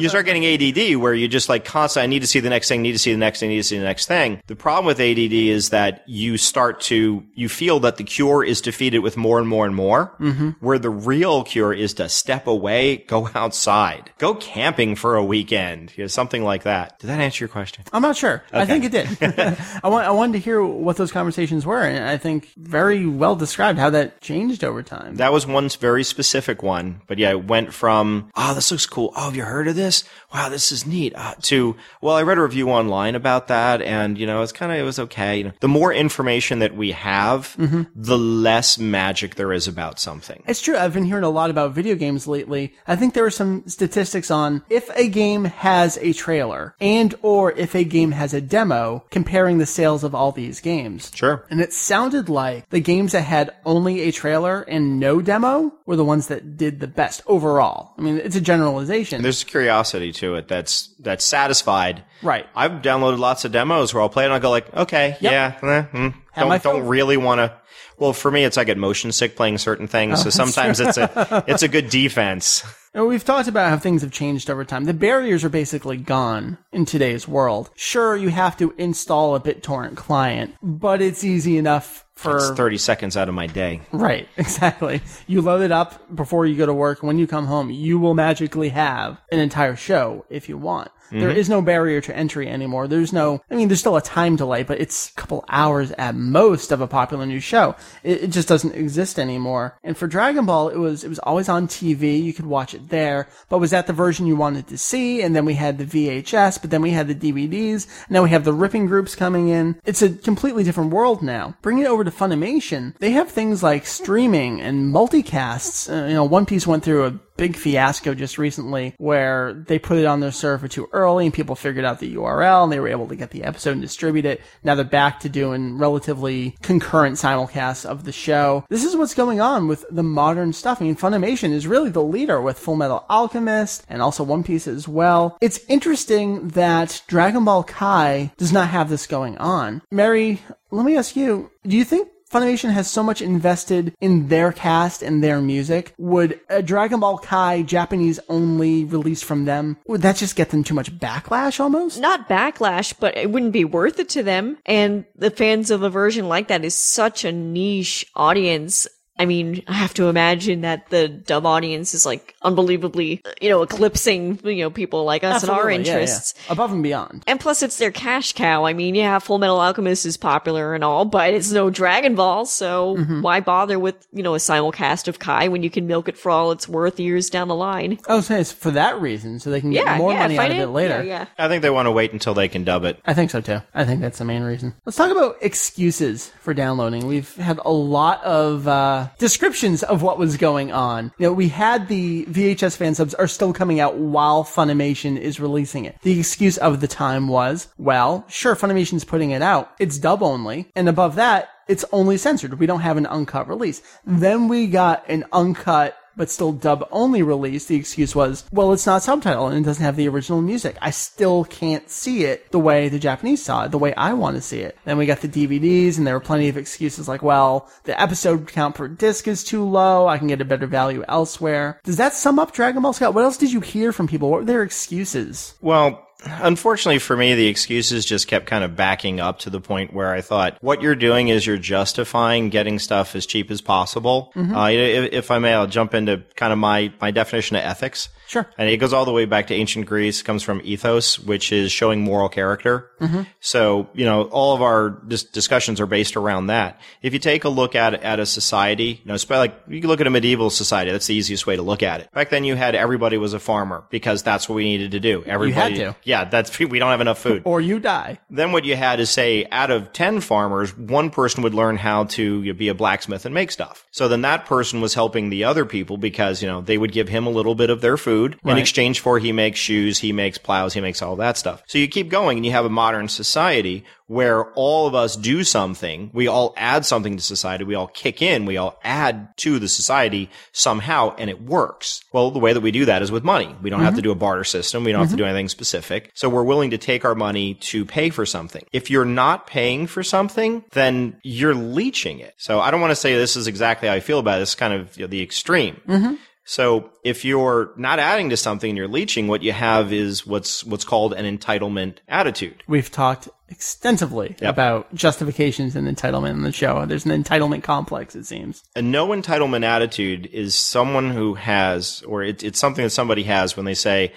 you start getting ADD where you just like constantly, I need to see the next thing, need to see the next thing, need to see the next thing. The problem with ADD is that you start to, you feel that the cure is defeated with more and more and more, where the real cure is to step away, go outside, go camping for a weekend, you know, something like that. Did that answer your question? I'm not sure. I think it did. [LAUGHS] [LAUGHS] I, want, I wanted to hear what those conversations were, and I think very well described how that changed over time. That was one very specific one. But yeah, it went from, oh, this looks cool. Oh, have you heard of this? Wow, this is neat. Uh, to, well, I read a review online about that and, you know, it's kind of, it was okay. You know, the more information that we have, the less magic there is about something. It's true. I've been hearing a lot about video games lately. I think there are some statistics on if a game has a trailer and or if a game has a demo comparing the sales of all these games. Sure. And it sounded like the games that had only a trailer and no demo were the ones that did the best overall. I mean, it's a generalization. There's a curiosity to it that's, that's satisfied. Right. I've downloaded lots of demos where I'll play it and I'll go like, okay, yeah, eh, mm, don't, don't really want to. Well, for me, it's I get motion sick playing certain things. Oh, so sometimes it's a, it's a good defense. And We've talked about how things have changed over time. The barriers are basically gone in today's world. Sure, you have to install a BitTorrent client, but it's easy enough for It's 30 seconds out of my day. Right, [LAUGHS] exactly. You load it up before you go to work. When you come home, you will magically have an entire show if you want. There is no barrier to entry anymore. There's no, I mean, there's still a time delay, but it's a couple hours at most of a popular new show. It, it just doesn't exist anymore. And for Dragon Ball, it was, it was always on TV. You could watch it there, but was that the version you wanted to see? And then we had the VHS, but then we had the DVDs. Now we have the ripping groups coming in. It's a completely different world now. Bring it over to Funimation, they have things like streaming and multicasts. Uh, you know, One Piece went through a big fiasco just recently where they put it on their server too early and people figured out the URL and they were able to get the episode and distribute it. Now they're back to doing relatively concurrent simulcasts of the show. This is what's going on with the modern stuff. I mean, Funimation is really the leader with Fullmetal Alchemist and also One Piece as well. It's interesting that Dragon Ball Kai does not have this going on. Meri, let me ask you, do you think Funimation has so much invested in their cast and their music. Would a Dragon Ball Kai Japanese only release from them, would that just get them too much backlash almost? Not backlash, but it wouldn't be worth it to them. And the fans of a version like that is such a niche audience. I mean, I have to imagine that the dub audience is like unbelievably, you know, eclipsing, you know, people like us and our Absolutely, yeah, yeah. interests. Above and beyond. And plus, it's their cash cow. I mean, yeah, Fullmetal Alchemist is popular and all, but it's no Dragon Ball, so Mm-hmm. why bother with, you know, a simulcast of Kai when you can milk it for all it's worth years down the line? Oh, was saying it's for that reason, so they can get Yeah, more yeah, money out of it later. Yeah, yeah. I think they want to wait until they can dub it. I think so too. I think that's the main reason. Let's talk about excuses for downloading. We've had a lot of uh, descriptions of what was going on. You know, we had the VHS fan subs are still coming out while Funimation is releasing it. The excuse of the time was, well, sure, Funimation's putting it out. It's dub only, and above that, it's only censored. We don't have an uncut release. Then we got an uncut but still dub only release, the excuse was, well, it's not subtitled and it doesn't have the original music. I still can't see it the way the Japanese saw it, the way I want to see it. Then we got the DVDs and there were plenty of excuses like, well, the episode count per disc is too low. I can get a better value elsewhere. Does that sum up Dragon Ball Scott? What else did you hear from people? What were their excuses? Well, unfortunately for me, the excuses just kept kind of backing up to the point where I thought, what you're doing is you're justifying getting stuff as cheap as possible. Uh, if, if I may, I'll jump into kind of my, my definition of ethics. Sure. And it goes all the way back to ancient Greece, comes from ethos, which is showing moral character. Mm-hmm. So, you know, all of our dis- discussions are based around that. If you take a look at, at a society, you know, like you look at a medieval society, that's the easiest way to look at it. Back then you had everybody was a farmer because that's what we needed to do. Everybody, to. yeah, that's, [LAUGHS] we don't have enough food. Or you die. Then what you had is say, out of 10 farmers, one person would learn how to you know, be a blacksmith and make stuff. So then that person was helping the other people because, you know, they would give him a little bit of their food in Right. exchange for he makes shoes, he makes plows, he makes all that stuff. So you keep going and you have a modern society where all of us do something. We all add something to society. We all kick in. We all add to the society somehow and it works. Well, the way that we do that is with money. We don't have to mm-hmm. do a barter system. We don't have to do mm-hmm. anything specific. So we're willing to take our money to pay for something. If you're not paying for something, then you're leeching it. So I don't want to say this is exactly how I feel about it. It's kind of you know, the extreme. Mm-hmm. So if you're not adding to something and you're leeching, what you have is what's what's called an entitlement attitude. We've talked extensively about justifications and entitlement in the show. There's an entitlement complex, it seems. A no entitlement attitude is someone who has, or it, it's something that somebody has when they say,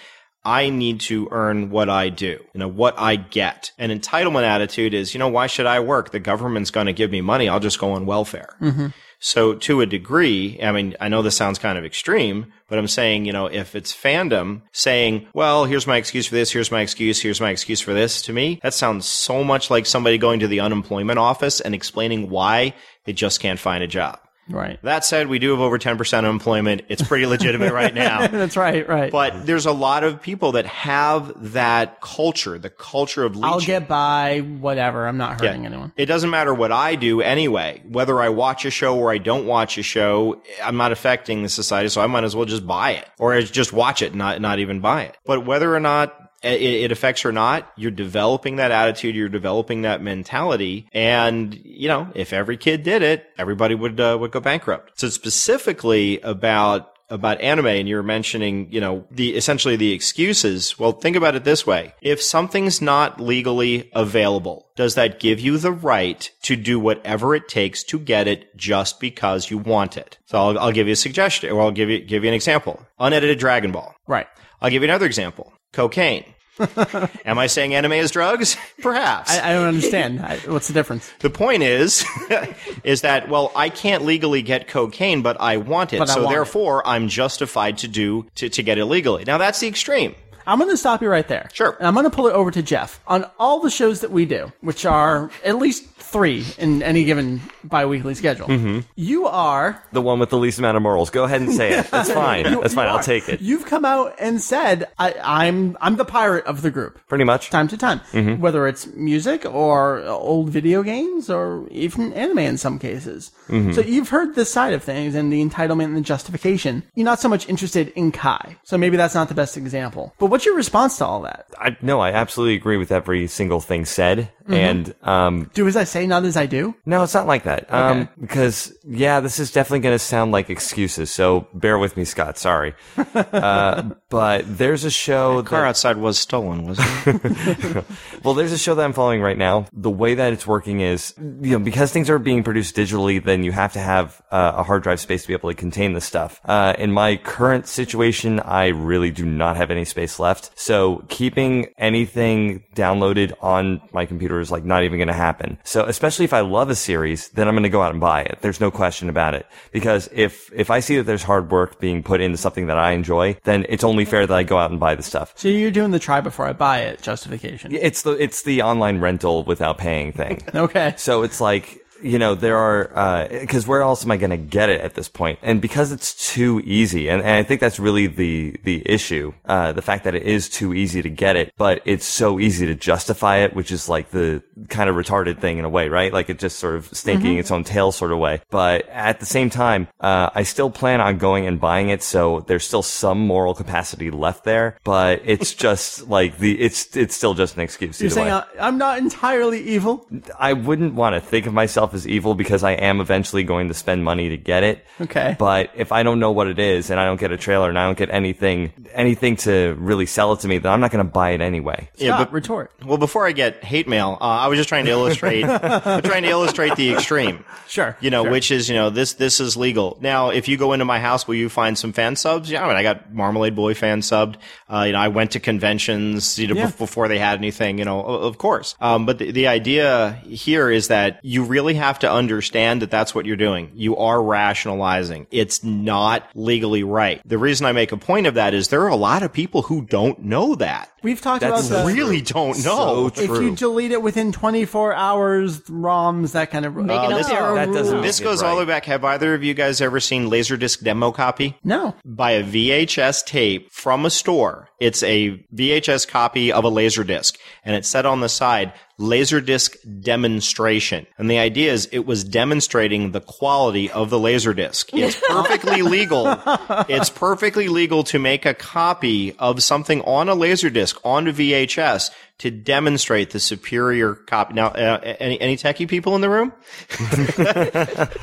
I need to earn what I do, you know, what I get. An entitlement attitude is, you know, why should I work? The government's going to give me money. I'll just go on welfare. Mm-hmm. So to a degree, I mean, I know this sounds kind of extreme, but I'm saying, you know, if it's fandom saying, well, here's my excuse for this, here's my excuse, here's my excuse for this, to me, that sounds so much like somebody going to the unemployment office and explaining why they just can't find a job. Right. That said, we do have over 10% unemployment. It's pretty legitimate right [LAUGHS] now. That's right, right. But there's a lot of people that have that culture, the culture of leeching. I'll get by, whatever. I'm not hurting anyone. It doesn't matter what I do anyway. Whether I watch a show or I don't watch a show, I'm not affecting the society, so I might as well just buy it or just watch it, not not even buy it. But whether or not it, it affects or not, you're developing that attitude, you're developing that mentality, and you know, if every kid did it, everybody would uh, would go bankrupt. So specifically about about anime and you were mentioning, you know, the essentially the excuses. Well, think about it this way. If something's not legally available, does that give you the right to do whatever it takes to get it just because you want it? So I'll, I'll give you a suggestion or I'll give you, give you an example. Unedited Dragon Ball. Right. I'll give you another example. Cocaine. [LAUGHS] Am I saying anime is drugs? [LAUGHS] Perhaps. I, I don't understand. I, what's the difference? The point is, [LAUGHS] is that well, I can't legally get cocaine, but I want it, But so want it. therefore I'm justified to do to, to get it legally. Now that's the extreme. I'm going to stop you right there. Sure. And I'm going to pull it over to Jeff. On all the shows that we do, which are at least three in any given bi-weekly schedule, Mm-hmm. you are The one with the least amount of morals. Go ahead and say it. That's [LAUGHS] fine. That's fine. I'll take it. You've come out and said, I, I'm I'm the pirate of the group. Pretty much. Time to time, Mm-hmm. whether it's music or old video games or even anime in some cases. Mm-hmm. So you've heard this side of things and the entitlement and the justification. You're not so much interested in Kai, so maybe that's not the best example. But what's your response to all that? I, no, I absolutely agree with every single thing said. Mm-hmm. And, um, Do as I say, not as I do. no, it's not like that. Um, because yeah, this is definitely going to sound like excuses. So bear with me, Scott. Sorry. uh, [LAUGHS] but there's a show The Car that, outside was stolen, wasn't it? [LAUGHS] well, there's a show that I'm following right now. The way that it's working is, you know, because things are being produced digitally, then you have to have uh, a hard drive space to be able to contain this stuff. Uh, in my current situation, I really do not have any space left. So keeping anything downloaded on my computer is like not even going to happen. So especially if I love a series, then I'm going to go out and buy it. There's no question about it. Because if, if I see that there's hard work being put into something that I enjoy, then it's only fair that I go out and buy the stuff. So you're doing the try before I buy it justification. It's the, it's the online rental without paying thing. [LAUGHS] Okay. So it's like, you know, there are, because where else am I going to get it at this point? And because it's too easy, and, and I think that's really the, the issue, uh, the fact that it is too easy to get it, but it's so easy to justify it, which is like the kind of retarded thing in a way, right? Like it just sort of snaking its own tail sort of way. But at the same time, uh, I still plan on going and buying it, so there's still some moral capacity left there, but it's [LAUGHS] just like the, it's, it's still just an excuse. You're saying way. uh, I'm not entirely evil. I wouldn't want to think of myself as evil because I am eventually going to spend money to get it. Okay. But if I don't know what it is and I don't get a trailer and I don't get anything, anything to really sell it to me, then I'm not going to buy it anyway. Yeah, Scott, but retort. well, before I get hate mail, uh, I was just trying to illustrate, [LAUGHS] trying to illustrate the extreme. Sure, You know, sure. which is, you know, this, this is legal. Now, if you go into my house, will you find some fan subs? Yeah, I mean, I got Marmalade Boy fan subbed. Uh, you know, I went to conventions, you know, Yeah. bef- before they had anything, you know, of course. Um, but the, the idea here is that you really have to understand that that's what you're doing. You are rationalizing. It's not legally right. The reason I make a point of that is there are a lot of people who don't know that. We've talked That's about the, Really don't know. So if true. you delete it within 24 hours, ROMs, that kind of. Making Uh, up their own that doesn't rules. This make it goes all the way back. Have either of you guys ever seen Laserdisc demo copy? no. Buy a VHS tape from a store. It's a VHS copy of a Laserdisc, and it said on the side, Laserdisc demonstration. And the idea is it was demonstrating the quality of the Laserdisc. [LAUGHS] It's perfectly legal. It's perfectly legal to make a copy of something on a Laserdisc onto VHS to demonstrate the superior copy. Now, uh, any, any techie people in the room?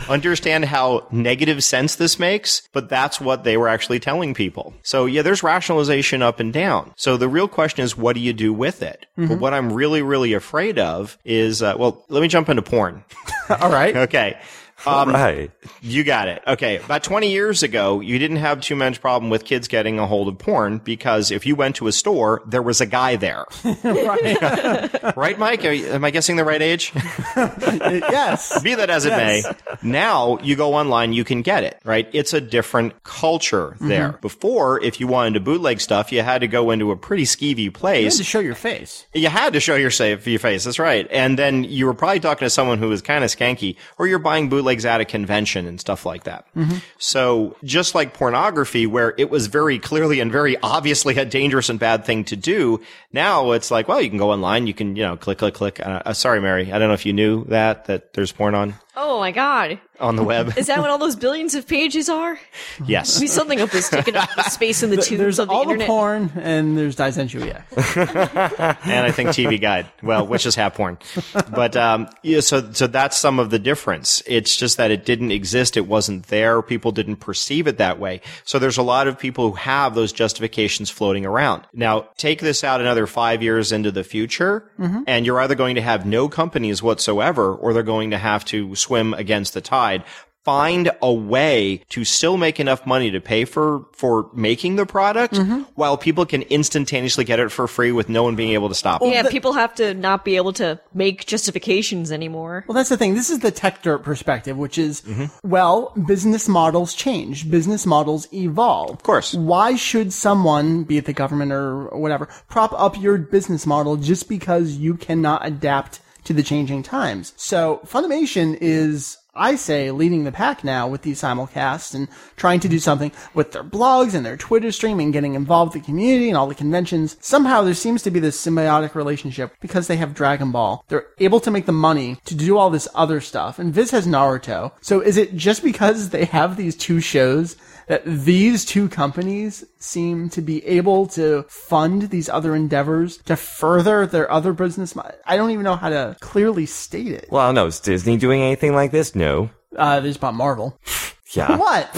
[LAUGHS] understand how negative sense this makes, but that's what they were actually telling people. So yeah, there's rationalization up and down. So the real question is, what do you do with it? But what I'm really, really afraid of is, uh, well, let me jump into porn. [LAUGHS] All right. [LAUGHS] okay. Um, right. You got it. Okay. About 20 years ago, you didn't have too much problem with kids getting a hold of porn because if you went to a store, there was a guy there. [LAUGHS] [LAUGHS] right, Mike? Are you- am I guessing the right age? [LAUGHS] yes. Be that as it Yes. may, now you go online, you can get it, right? It's a different culture mm-hmm. there. Before, if you wanted to bootleg stuff, you had to go into a pretty skeevy You had place. to show your face. You had to show your, your face. That's right. And then you were probably talking to someone who was kind of skanky, or you're buying bootlegs at a convention and stuff like that. So just like pornography, where it was very clearly and very obviously a dangerous and bad thing to do, now it's like, well, you can go online, you can, you know, click, click, click. Uh, uh, sorry, Meri. I don't know if you knew that, that there's porn on, Oh my god. on the web. Is that what all those billions of pages are? yes. Maybe something up is taking up the space in the tubes There's of the all internet. the porn, and there's Daisen yeah. [LAUGHS] and I think TV Guide. Well, which is half porn, but um, yeah. So, so that's some of the difference. It's just that it didn't exist. It wasn't there. People didn't perceive it that way. So there's a lot of people who have those justifications floating around. Now, take this out another five years into the future, and you're either going to have no companies whatsoever, or they're going to have to swim against the tide. Find a way to still make enough money to pay for for making the product, mm-hmm. while people can instantaneously get it for free with no one being able to stop them. Yeah, people have to not be able to make justifications anymore. Well, that's the thing. This is the Techdirt perspective, which is, mm-hmm. well, business models change. Business models evolve. Of course. Why should someone, be it the government or whatever, prop up your business model just because you cannot adapt to the changing times? So Funimation is I say leading the pack now with these simulcasts and trying to do something with their blogs and their Twitter stream and getting involved with the community and all the conventions. Somehow there seems to be this symbiotic relationship because they have Dragon Ball. They're able to make the money to do all this other stuff. And Viz has Naruto. So is it just because they have these two shows that these two companies seem to be able to fund these other endeavors to further their other business? mo- I don't even know how to clearly state it. Well, I don't know. Is Disney doing anything like this? No. Uh, they just bought Marvel. [LAUGHS] Yeah. What?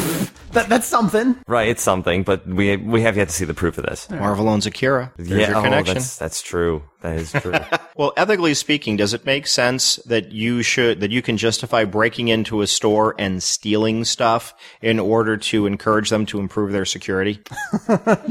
that, that's something. Right, it's something, but we we have yet to see the proof of this. Marvel owns Akira. There's yeah, your oh, connection. that's that's true. That is true. [LAUGHS] Well, ethically speaking, does it make sense that you should that you can justify breaking into a store and stealing stuff in order to encourage them to improve their security? [LAUGHS]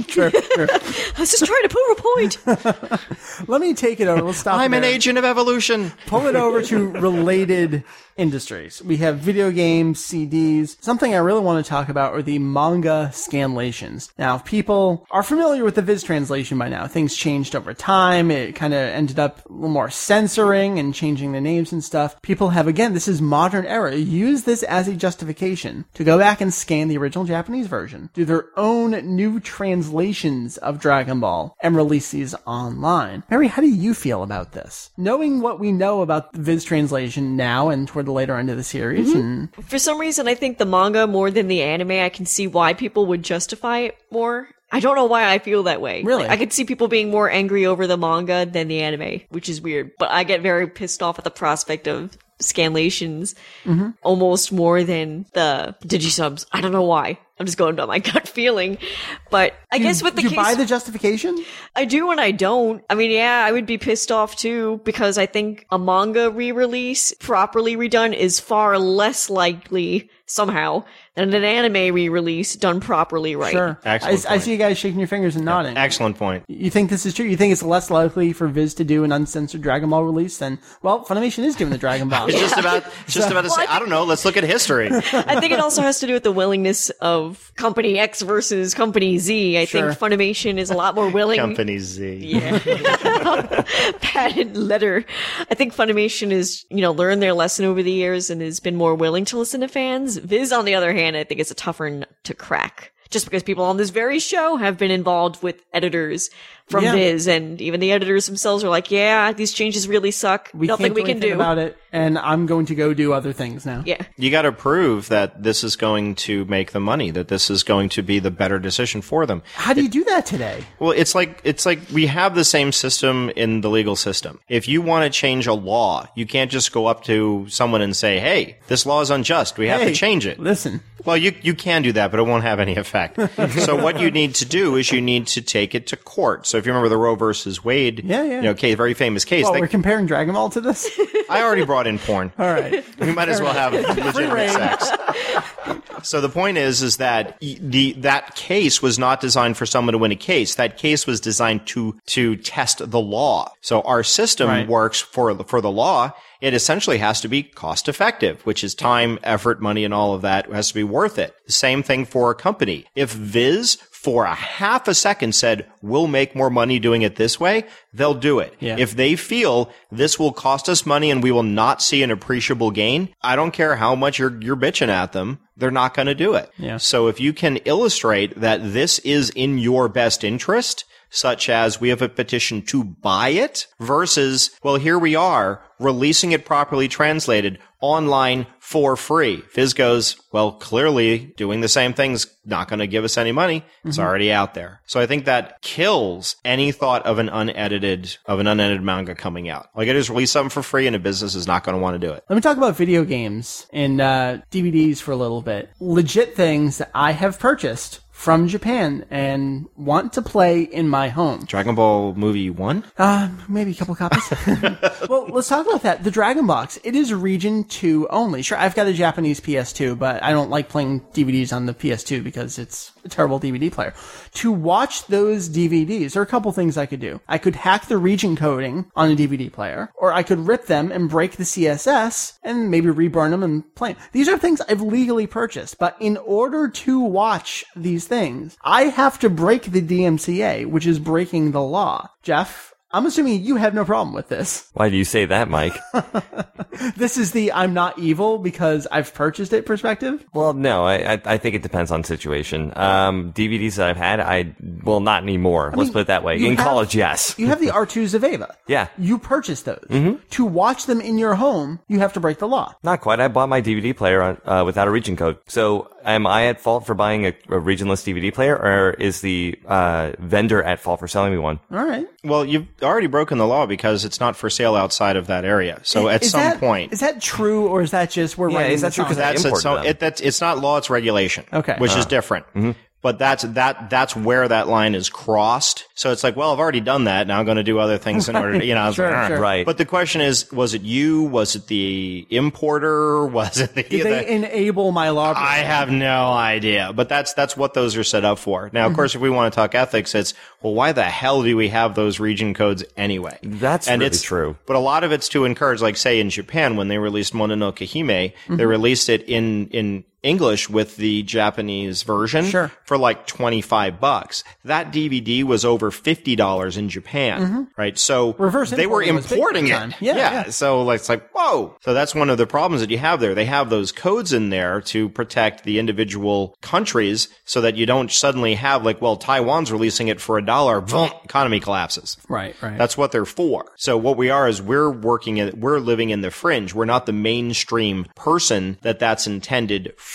Sure, sure. [LAUGHS] I was just trying to prove a point. Let me take it over. Let's stop. I'm an agent of evolution. Pull it over to related industries. We have video games, CDs. Something I really want to talk about are the manga scanlations. Now, if people are familiar with the Viz translation by now, things changed over time. It kind of ended up a little more censoring and changing the names and stuff. People have, again, this is modern era, use this as a justification to go back and scan the original Japanese version, do their own new translations of Dragon Ball, and release these online. Meri, how do you feel about this? Knowing what we know about the Viz translation now and toward the later end of the series, mm-hmm. and For some reason, I think the manga more than the anime. I can see why people would justify it more. I don't know why I feel that way. Really? Like, I could see people being more angry over the manga than the anime, which is weird. But I get very pissed off at the prospect of scanlations Mm-hmm. almost more than the digisubs. I don't know why. I'm just going by my [LAUGHS] gut feeling. But I guess with the do you case, buy the justification? I do and I don't. I mean, yeah, I would be pissed off too because I think a manga re-release properly redone is far less likely somehow than an anime re-release done properly right. Sure. Excellent I, I see you guys shaking your fingers and nodding. Excellent point. You think this is true? You think it's less likely for Viz to do an uncensored Dragon Ball release than, well, Funimation is doing the Dragon Ball. [LAUGHS] It's just about it's [LAUGHS] just about to say. I don't know. Let's look at history. [LAUGHS] I think it also has to do with the willingness of Company X versus Company Z. I Sure. think Funimation is a lot more willing. Company Z. Yeah. Padded letter. I think Funimation has, you know, learned their lesson over the years and has been more willing to listen to fans. Viz, on the other hand, I think it's a tougher nut to crack. Just because people on this very show have been involved with editors from Yeah. Viz, and even the editors themselves are like, "Yeah, these changes really suck. we Nothing can't we can do." about it, and I'm going to go do other things now. Yeah, You got to prove that this is going to make the money. That this is going to be the better decision for them. How do you do that today? Well, it's like it's like we have the same system in the legal system. If you want to change a law, you can't just go up to someone and say, "Hey, this law is unjust. We have Hey, to change it." Listen, Well, you you can do that, but it won't have any effect. So what you need to do is you need to take it to court. So if you remember the Roe versus Wade, Yeah, yeah. you know, case, very famous case. well, they- we're comparing Dragon Ball to this. [LAUGHS] I already brought in porn. All right. We might as well have legitimate sex. [LAUGHS] So the point is, is that the that case was not designed for someone to win a case. That case was designed to to test the law. So our system Right. works for the- for the law. It essentially has to be cost effective, which is time, effort, money, and all of that has to be worth it. The same thing for a company. If Viz for a half a second said, we'll make more money doing it this way, they'll do it. Yeah. If they feel this will cost us money and we will not see an appreciable gain, I don't care how much you're, you're bitching at them. They're not going to do it. Yeah. So if you can illustrate that this is in your best interest, such as we have a petition to buy it versus, well, here we are releasing it properly translated online for free. Viz goes, well, clearly doing the same thing's not going to give us any money. It's already out there. So I think that kills any thought of an unedited, of an unedited manga coming out. Like I just release something for free and a business is not going to want to do it. Let me talk about video games and uh, DVDs for a little bit. Legit things that I have purchased from Japan and want to play in my home. Dragon Ball movie one? Uh, maybe a couple copies. [LAUGHS] [LAUGHS] well, let's talk about that. The Dragon Box. It is region 2 only. Sure, I've got a Japanese PS2, but I don't like playing DVDs on the PS2 because it's terrible DVD player. To watch those DVDs, there are a couple things I could do. I could hack the region coding on a DVD player, or I could rip them and break the CSS and maybe reburn them and play them. These are things I've legally purchased, but in order to watch these things, I have to break the DMCA, which is breaking the law. Jeff, I'm assuming you have no problem with this. Why do you say that, Mike? [LAUGHS] This is the I'm not evil because I've purchased it perspective. well, no, I, I I think it depends on situation. Um, DVDs that I've had, I well not anymore. Let's mean, put it that way. In have- college, yes. You have the R2s of Eva. Yeah. You purchased those. To watch them in your home, you have to break the law. Not quite. I bought my DVD player on, uh, without a region code. So am I at fault for buying a, a regionless DVD player, or is the uh, vendor at fault for selling me one? All right. Well, you've already broken the law because it's not for sale outside of that area. So at Is some that- point, Is that true or is that just we're Yeah, writing is that true? Because it? I that's it. imported So them. it, that's it's not law; it's regulation. Okay. which Uh. is different. But that's that that's where that line is crossed. So it's like, well, I've already done that. Now I'm going to do other things in order to, you know. [LAUGHS] Sure, like, sure. Right. But the question is, was it you? Was it the importer? [LAUGHS] Was it the? Did the- they enable my law? I have no idea, but that's that's what those are set up for. Now, Mm-hmm. of course, if we want to talk ethics, it's well, why the hell do we have those region codes anyway? That's and really it's true. But a lot of it's to encourage, like say in Japan when they released Mononoke Hime, Mm-hmm. they released it in in English with the Japanese version Sure. for like 25 bucks. That DVD was over $50 in Japan, right? So Mm-hmm. Reverse they were importing was big importing for it. time. Yeah, yeah. So like, it's like, whoa. So that's one of the problems that you have there. They have those codes in there to protect the individual countries so that you don't suddenly have like, well, Taiwan's releasing it for a dollar, boom, economy collapses. Right, right. That's what they're for. So what we are is we're working in, we're living in the fringe. We're not the mainstream person that that's intended for.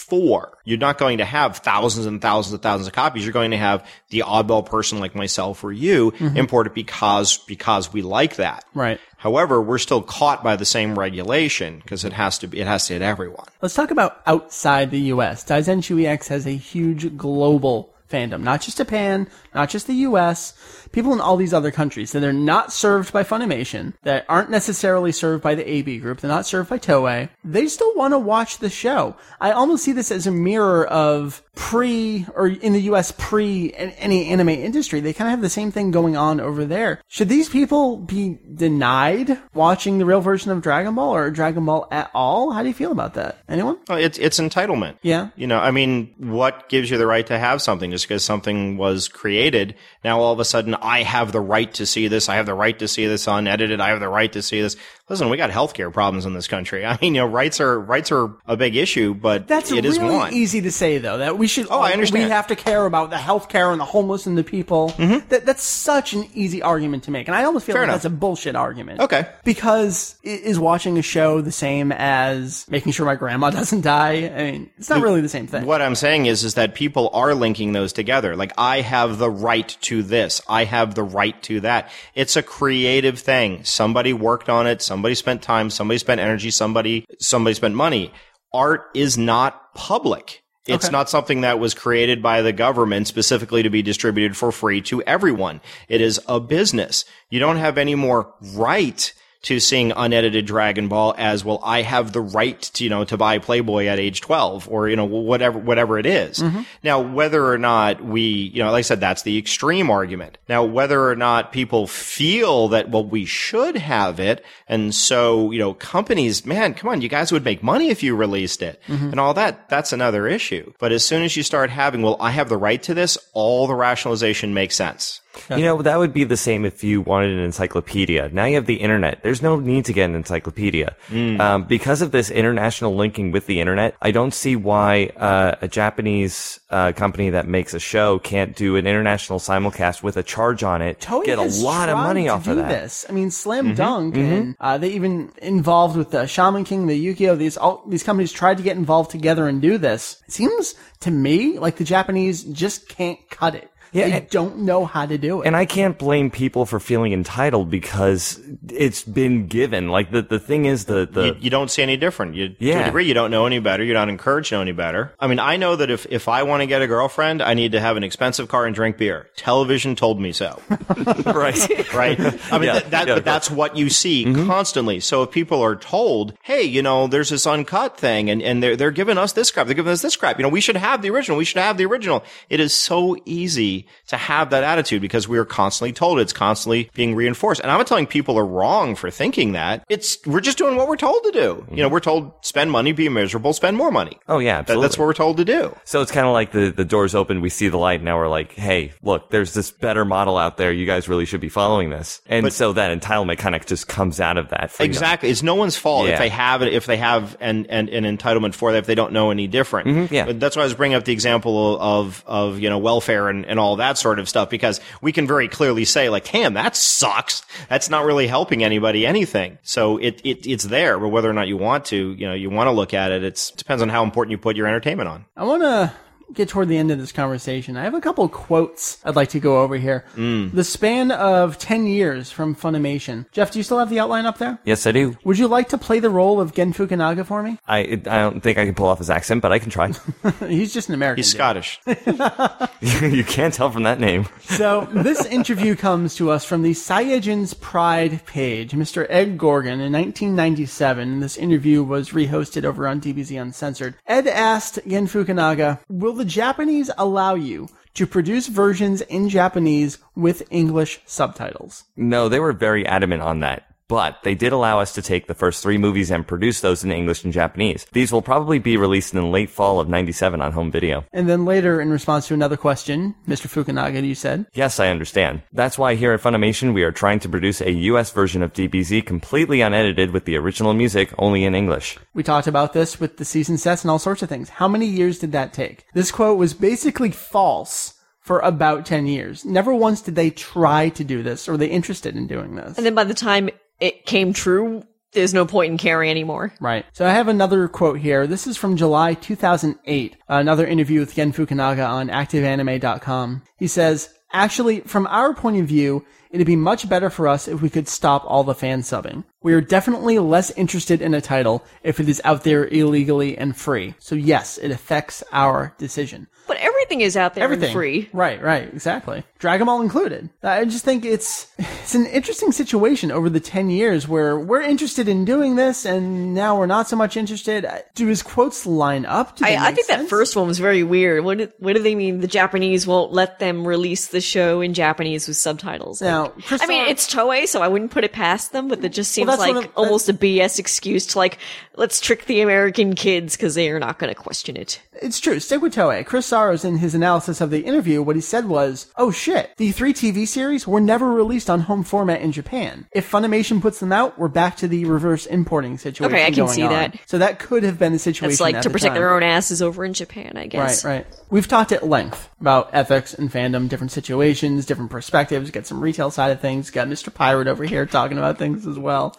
You're not going to have thousands and thousands and thousands of copies. You're going to have the oddball person like myself or you mm-hmm. import it because, because we like that. Right. However, we're still caught by the same regulation because it has to be, it has to hit everyone. Let's talk about outside the U.S. Daizenshuu EX has a huge global fandom, not just Japan, not just the U.S., people in all these other countries that are not served by Funimation, that aren't necessarily served by the AB group, they're not served by Toei. They still want to watch the show. I almost see this as a mirror of pre, or in the U.S. pre any anime industry. They kind of have the same thing going on over there. Should these people be denied watching the real version of Dragon Ball or Dragon Ball at all? How do you feel about that? Anyone? Well, It's, it's entitlement. Yeah. You know, I mean, what gives you the right to have something just because something was created? Now all of a sudden I have the right to see this. I have the right to see this unedited. I have the right to see this. Listen, we got healthcare problems in this country. [LAUGHS] I mean, you know, rights are, rights are a big issue, but That's it is really one. easy to say, though. That we should. Oh, I understand. We have to care about the healthcare and the homeless and the people. That that's such an easy argument to make, and I almost feel Mm-hmm. Fair like enough. that's a bullshit argument. Okay. Because is watching a show the same as making sure my grandma [LAUGHS] doesn't die? I mean, it's not really the same thing. What I'm saying is, is that people are linking those together. Like, I have the right to this. I have the right to that. It's a creative thing. Somebody worked on it. Somebody spent time. Somebody spent energy. Somebody, somebody spent money. Art is not public. It's Okay. not something that was created by the government specifically to be distributed for free to everyone. It is a business. You don't have any more right to seeing unedited Dragon Ball as well. I have the right to, you know, to buy Playboy at age 12 or, you know, whatever, whatever it is. Mm-hmm. Now, whether or not we, you know, like I said, that's the extreme argument. Now, whether or not people feel that, well, we should have it. And so, you know, companies, man, come on, you guys would make money if you released it mm-hmm. and all that. That's another issue. But as soon as you start having, well, I have the right to this, all the rationalization makes sense. You know, that would be the same if you wanted an encyclopedia. Now you have the internet. There's no need to get an encyclopedia. Um, because of this international linking with the internet, I don't see why uh, a Japanese uh, company that makes a show can't do an international simulcast with a charge on it, Toei get a lot of money off of that. This, I mean, Slam Dunk, and uh, they even involved with the Shaman King, the Yukio. These all these companies tried to get involved together and do this. It seems to me like the Japanese just can't cut it. Yeah, they and- don't know how to do it. And I can't blame people for feeling entitled because it's been given. Like the, the thing is the, the you, you don't see any different. You, To a degree, you don't know any better. You're not encouraged to know any better. I mean, I know that if, if I want to get a girlfriend, I need to have an expensive car and drink beer. Television told me so. [LAUGHS] right. right? I mean, Yeah, that, that, yeah, but that's what you see Mm-hmm. constantly. So if people are told, hey, you know, there's this uncut thing and, and they're, they're giving us this crap, they're giving us this crap, you know, we should have the original, we should have the original. It is so easy to have that attitude because we are constantly told it's constantly being reinforced. And I'm not telling people are wrong for thinking that. It's, we're just doing what we're told to do. You know, we're told spend money, be miserable, spend more money. Oh yeah, absolutely. that's what we're told to do. So it's kind of like the, the doors open, we see the light, now we're like, hey, look, there's this better model out there. You guys really should be following this. And so that entitlement kind of just comes out of that. freedom. Exactly. It's no one's fault if they have it, if they have an, an, an entitlement for that, if they don't know any different. Mm-hmm, yeah. But that's why I was bringing up the example of, of, you know, welfare and, and all that sort of stuff because we can very clearly say like, damn, that sucks. That's not really helping anybody anything. So it, it, it's there, but whether or not you want to, you know, you want to look at it, it's depends on how important you put your entertainment on. I want to get toward the end of this conversation. I have a couple quotes I'd like to go over here. Mm. The span of 10 years from Funimation. Jeff, do you still have the outline up there? Yes, I do. Would you like to play the role of Gen Fukunaga for me? I, I don't think I can pull off his accent, but I can try. [LAUGHS] He's just an American. He's dude. Scottish. [LAUGHS] [LAUGHS] you can't tell from that name. So this interview comes to us from the Saiyajin's Pride page. Mr. Ed Gorgon in 1997. This interview was rehosted over on DBZ Uncensored. Ed asked Gen Fukunaga, "Will the Japanese allow you to produce versions in Japanese with English subtitles?" No, they were very adamant on that. But they did allow us to take the first three movies and produce those in English and Japanese. These will probably be released in the late fall of 97 on home video. And then later, in response to another question, Mr. Fukunaga, you said, Yes, I understand. That's why here at Funimation we are trying to produce a US version of DBZ completely unedited with the original music only in English. We talked about this with the season sets and all sorts of things. How many years did that take? This quote was basically false for about 10 years. Never once did they try to do this or were they interested in doing this. And then by the time it came true, there's no point in caring anymore. Right. So I have another quote here. This is from July 2008. Another interview with Gen Fukunaga on ActiveAnime.com. He says, Actually, from our point of view, it'd be much better for us if we could stop all the fan subbing. We are definitely less interested in a title if it is out there illegally and free. So yes, it affects our decision. But everything is out there Everything. free. Right, right, exactly. Dragon Ball included. I just think it's it's an interesting situation over the 10 years where we're interested in doing this and now we're not so much interested. Do his quotes line up? I, I think that first one was very weird. What do, what do they mean? The Japanese won't let them release the show in Japanese with subtitles. Now, Chris I mean, it's Toei, so I wouldn't put it past them, but it just seems that's like of- almost a BS excuse to like, let's trick the American kids because they are not going to question it. It's true. Stick with Toei. Chris Psaros, in his analysis of the interview, what he said was, "Oh shit, the three TV series were never released on home format in Japan. If Funimation puts them out, we're back to the reverse importing situation." Okay, I can see on. that. So that could have been the situation. It's like to protect their own asses over in Japan, I guess. Right, right. We've talked at length about ethics and fandom, different situations, different perspectives. Got some retail side of things. Got Mr. Pirate over here talking about things as well.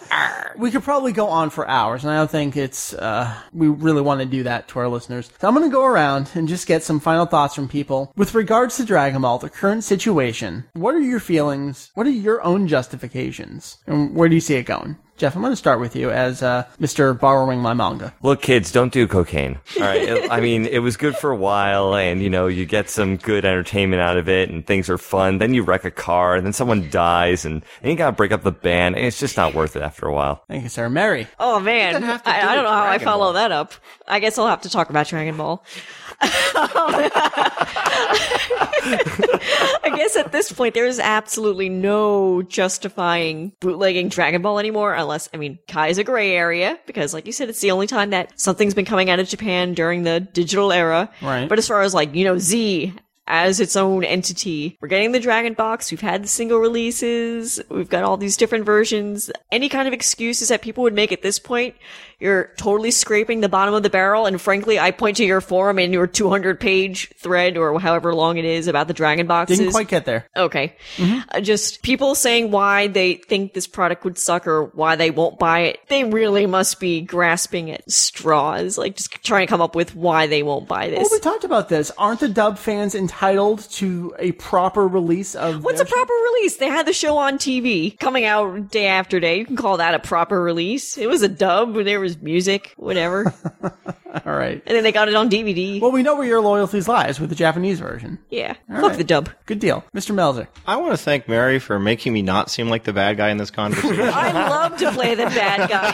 We could probably go on for hours, and I don't think it's uh, we really want to do that to our listeners. So I'm going to go around and just get some final thoughts from people with regards to Dragon Ball, the current situation. What are your feelings? What are your own justifications, and where do you see it going? Jeff, I'm going to start with you as uh, Mr. Borrowing My Manga. Look, kids, don't do cocaine. All right. It- I mean, it was good for a while, and you know, you get some good entertainment out of it, and things are fun. Then you wreck a car, and then someone dies, and then you gotta break up the band, and it's just not worth it after a while. Thank you, sir. Meri. Oh man, doesn't have to I, do I don't know how I follow Ball. that up. I guess I'll have to talk about Dragon Ball. [LAUGHS] I guess at this point there is absolutely no justifying bootlegging Dragon Ball anymore, unless I mean Kai is a gray area because, like you said, it's the only time that something's been coming out of Japan during the digital era. Right. But as far as like you know Z. As its own entity. We're getting the Dragon Box. We've had the single releases. We've got all these different versions. Any kind of excuses that people would make at this point, you're totally scraping the bottom of the barrel. And frankly, I point to your forum and your 200 page thread or however long it is about the Dragon Boxes. Didn't quite get there. Okay. Uh, just people saying why they think this product would suck or why they won't buy it. They really must be grasping at straws, like just trying to come up with why they won't buy this. Well, we talked about this. Aren't the dub fans entitled to a proper release of What's a show? proper release? They had the show on TV coming out day after day. You can call that a proper release. It was a dub, there was music, whatever. [LAUGHS] All right. and then they got it on DVD. Well, we know where your loyalties lies with the Japanese version. yeah. All Fuck right. the dub. Good deal. Mr. Melzer. I want to thank Meri for making me not seem like the bad guy in this conversation. [LAUGHS] I love to play the bad guy.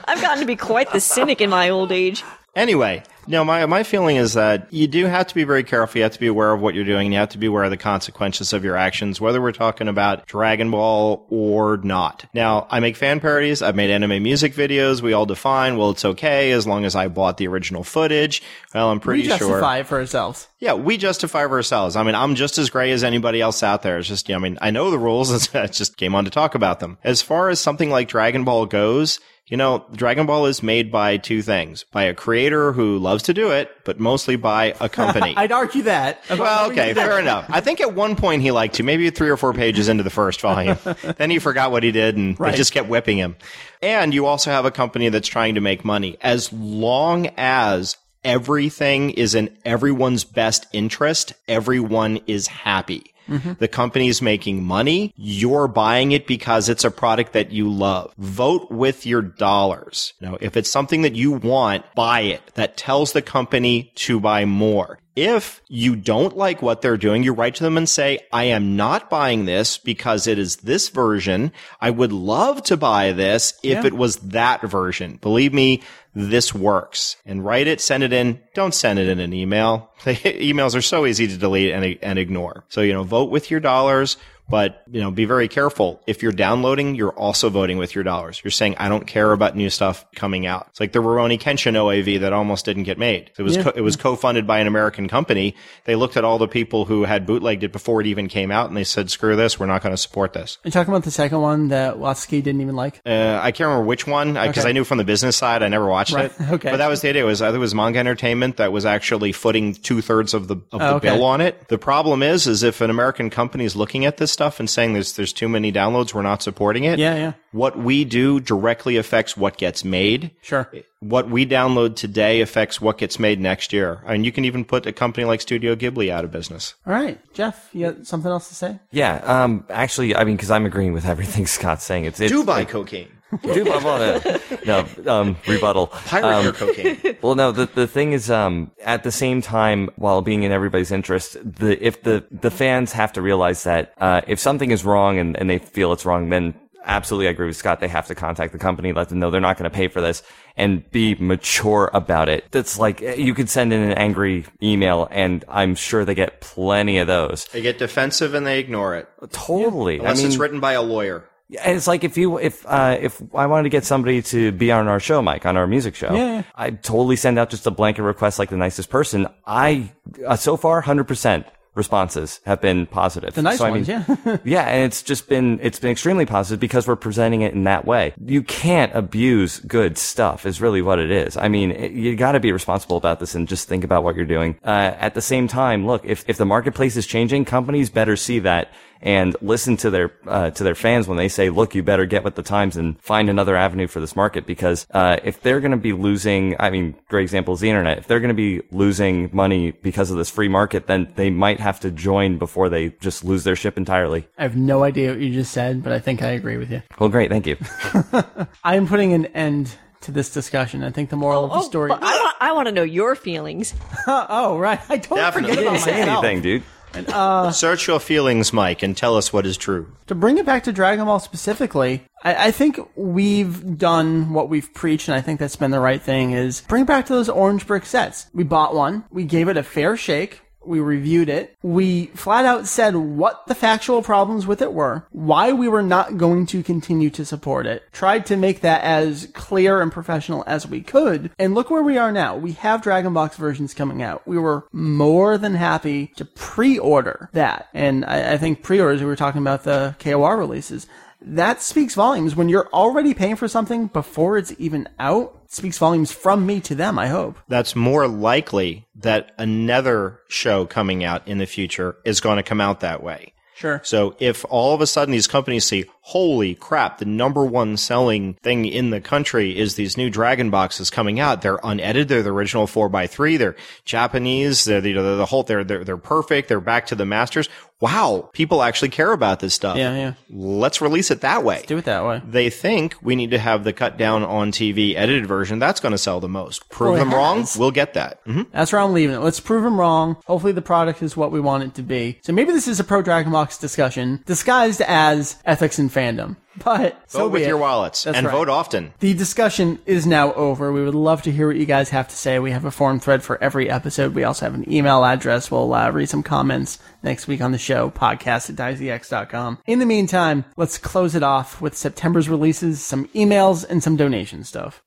[LAUGHS] I've gotten to be quite the cynic in my old age. Anyway, no, my my feeling is that you do have to be very careful. You have to be aware of what you're doing, and you have to be aware of the consequences of your actions, whether we're talking about Dragon Ball or not. Now, I make fan parodies. I've made anime music videos. We all define, well, it's okay as long as I bought the original footage. Well, I'm pretty sure. We sure. justify it for ourselves. Yeah, we justify for ourselves. I mean, I'm just as gray as anybody else out there. It's just, I mean, I know the rules. [LAUGHS] I just came on to talk about them. As far as something like Dragon Ball goes, you know, Dragon Ball is made by two things. By a creator who loves to do it, but mostly by a company. [LAUGHS] I'd argue that. well, okay, fair enough. I think at one point he liked to, maybe three or four pages into the first volume. [LAUGHS] then he forgot what he did and Right. just kept whipping him. And you also have a company that's trying to make money. As long as everything is in everyone's best interest, everyone is happy. Mm-hmm. The company's making money. You're buying it because it's a product that you love. Vote with your dollars. You know, if it's something that you want, buy it. That tells the company to buy more. If you don't like what they're doing, you write to them and say, I am not buying this because it is this version. I would love to buy this if it was that version. Believe me, this works. And write it, send it in. Don't send it in an email. [LAUGHS] Emails are so easy to delete and, and ignore. So, you know, vote with your dollars. But, you know, be very careful. If you're downloading, you're also voting with your dollars. You're saying, I don't care about new stuff coming out. It's like the Rurouni Kenshin OAV that almost didn't get made. It was, co- it was co-funded by an American company. They looked at all the people who had bootlegged it before it even came out and they said, screw this. We're not going to support this. Are you talking about the second one that Watsuki didn't even like? Uh, I can't remember which one because Okay. I knew from the business side. I never watched Right. it. [LAUGHS] Okay. But that was the idea. It was it was Manga Entertainment that was actually footing two thirds of the of the Oh, okay. bill on it. The problem is, is if an American company is looking at this stuff and saying there's there's too many downloads, we're not supporting it. Yeah, yeah. What we do directly affects what gets made. Sure. What we download today affects what gets made next year. I mean, you can even put a company like Studio Ghibli out of business. All right. Jeff, you got something else to say? Yeah, um, actually, I mean, because I'm agreeing with everything [LAUGHS] Scott's saying. It's, it's Do buy cocaine. Do buy well, no, um, rebuttal. Pirate your cocaine. Well, no, the, the thing is, um, at the same time, while being in everybody's interest, the, if the, the fans have to realize that, uh, if something is wrong and, and they feel it's wrong, then absolutely I agree with Scott. They have to contact the company, let them know they're not going to pay for this and be mature about it. That's like, you could send in an angry email and I'm sure they get plenty of those. They get defensive and they ignore it. Totally. Unless I mean, it's written by a lawyer. And it's like if you if uh if I wanted to get somebody to be on our show, Mike, on our music show, Yeah. I'd totally send out just a blanket request like the nicest person. I uh, so far hundred percent responses have been positive. The nice So, I ones, mean, yeah. [LAUGHS] yeah, and it's just been it's been extremely positive because we're presenting it in that way. You can't abuse good stuff is really what it is. I mean, it, you got to be responsible about this and just think about what you're doing. Uh, at the same time, look, if if the marketplace is changing, companies better see that and listen to their uh, to their fans when they say, "Look, you better get with the times and find another avenue for this market." Because uh, if they're going to be losing, I mean, great example is the internet. If they're going to be losing money because of this free market, then they might have to join before they just lose their ship entirely. I have no idea what you just said, but I think I agree with you. Well, great, thank you. [LAUGHS] I am putting an end to this discussion. I think the moral of the story. But I, want, I want to know your feelings. [LAUGHS] oh, right. I don't Definitely. forget You about Didn't say myself. anything, dude. Uh, Search your feelings, Mike, and tell us what is true. To bring it back to Dragon Ball specifically, I, I think we've done what we've preached, and I think that's been the right thing, is bring it back to those orange brick sets. We bought one, we gave it a fair shake, we reviewed it, we flat out said what the factual problems with it were, why we were not going to continue to support it, tried to make that as clear and professional as we could, and look where we are now. We have Dragon Box versions coming out. We were more than happy to pre-order that, and I, I think pre-orders, we were talking about the KOR releases, that speaks volumes when you're already paying for something before it's even out. Speaks volumes from me to them, I hope. That's more likely that another show coming out in the future is going to come out that way. Sure. So if all of a sudden these companies see, holy crap, the number one selling thing in the country is these new Dragon boxes coming out. They're unedited. They're the original four x three. They're Japanese. They're the, you know, they're the whole, they're, they're, they're perfect. They're back to the masters. Wow. People actually care about this stuff. Yeah, yeah. Let's release it that way. Do it that way. They think we need to have the cut down on TV edited version. That's going to sell the most. Prove it them wrong. We'll get that. Mhm. That's where I'm leaving it. Let's prove them wrong. Hopefully the product is what we want it to be. So maybe this is a pro Dragon Box discussion disguised as ethics and fandom. But Vote be with it. your wallets That's and right. vote often. The discussion is now over. We would love to hear what you guys have to say. We have a forum thread for every episode. We also have an email address. We'll uh, read some comments next week on the show, podcast at daizex.com. In the meantime, let's close it off with September's releases, some emails, and some donation stuff.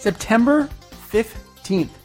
September 15th.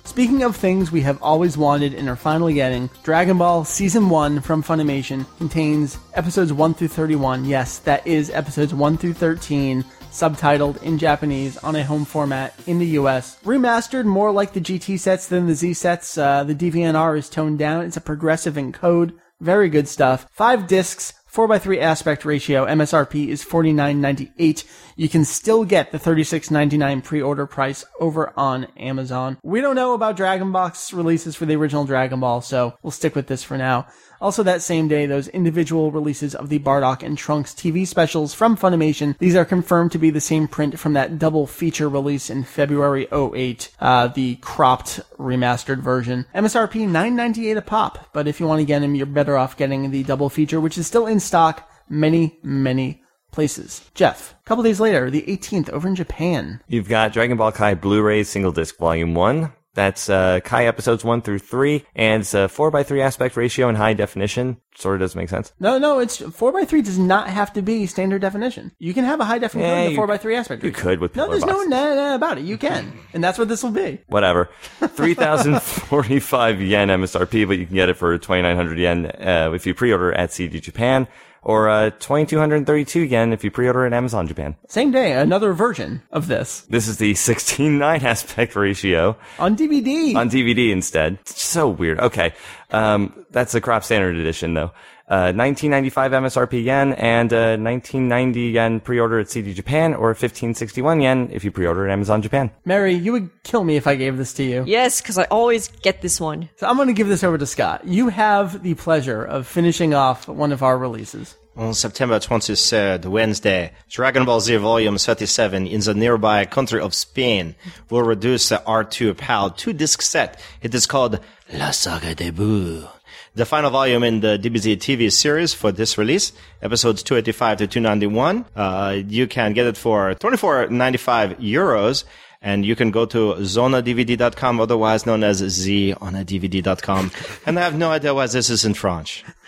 Speaking of things we have always wanted and are finally getting, Dragon Ball Season 1 from Funimation contains episodes 1 through 31. Yes, that is episodes 1 through 13, subtitled in Japanese on a home format in the US. Remastered more like the GT sets than the Z sets. Uh, the DVNR is toned down. It's a progressive encode. Very good stuff. Five discs, 4x3 aspect ratio. MSRP is $49.98. You can still get the $36.99 pre-order price over on Amazon. We don't know about Dragon Box releases for the original Dragon Ball, so we'll stick with this for now. Also that same day, those individual releases of the Bardock and Trunks TV specials from Funimation. These are confirmed to be the same print from that double feature release in February 08, uh, the cropped remastered version. MSRP 9.98 a pop, but if you want to get them, you're better off getting the double feature, which is still in stock many, many places. Jeff, a couple days later, the 18th, over in Japan. You've got Dragon Ball Kai Blu-ray single disc volume 1. That's uh, Kai episodes one through three, and it's a four by three aspect ratio in high definition. Sort of doesn't make sense. No, no, it's four by three does not have to be standard definition. You can have a high definition Yeah, you- four by three aspect. you ratio. could with no. There's no Box. nah, nah about it. You can, [LAUGHS] and that's what this will be. Whatever. [LAUGHS] 3,045 yen MSRP, but you can get it for 2,900 yen uh, if you pre-order at CD Japan, or uh, 2,232 yen if you pre-order at Amazon Japan. Same day, another version of this This is the [LAUGHS] 16:9 aspect ratio on DVD. on DVD instead. It's so weird. Okay, um, that's the crop standard edition though. Uh, 1995 MSRP yen and uh, 1990 yen pre-order at CD Japan, or 1561 yen if you pre-order at Amazon Japan. Meri, you would kill me if I gave this to you. Yes, because I always get this one. So I'm going to give this over to Scott. You have the pleasure of finishing off one of our releases. On September 23rd, Wednesday, Dragon Ball Z Volume 37 in the nearby country of Spain will reduce the R2 PAL two disc set. It is called La Saga de Buu. The final volume in the DBZ TV series for this release, episodes 285 to 291. Uh, you can get it for 24.95 euros. And you can go to zonadvd.com, otherwise known as zonadvd.com. and I have no idea why this is in French. [LAUGHS]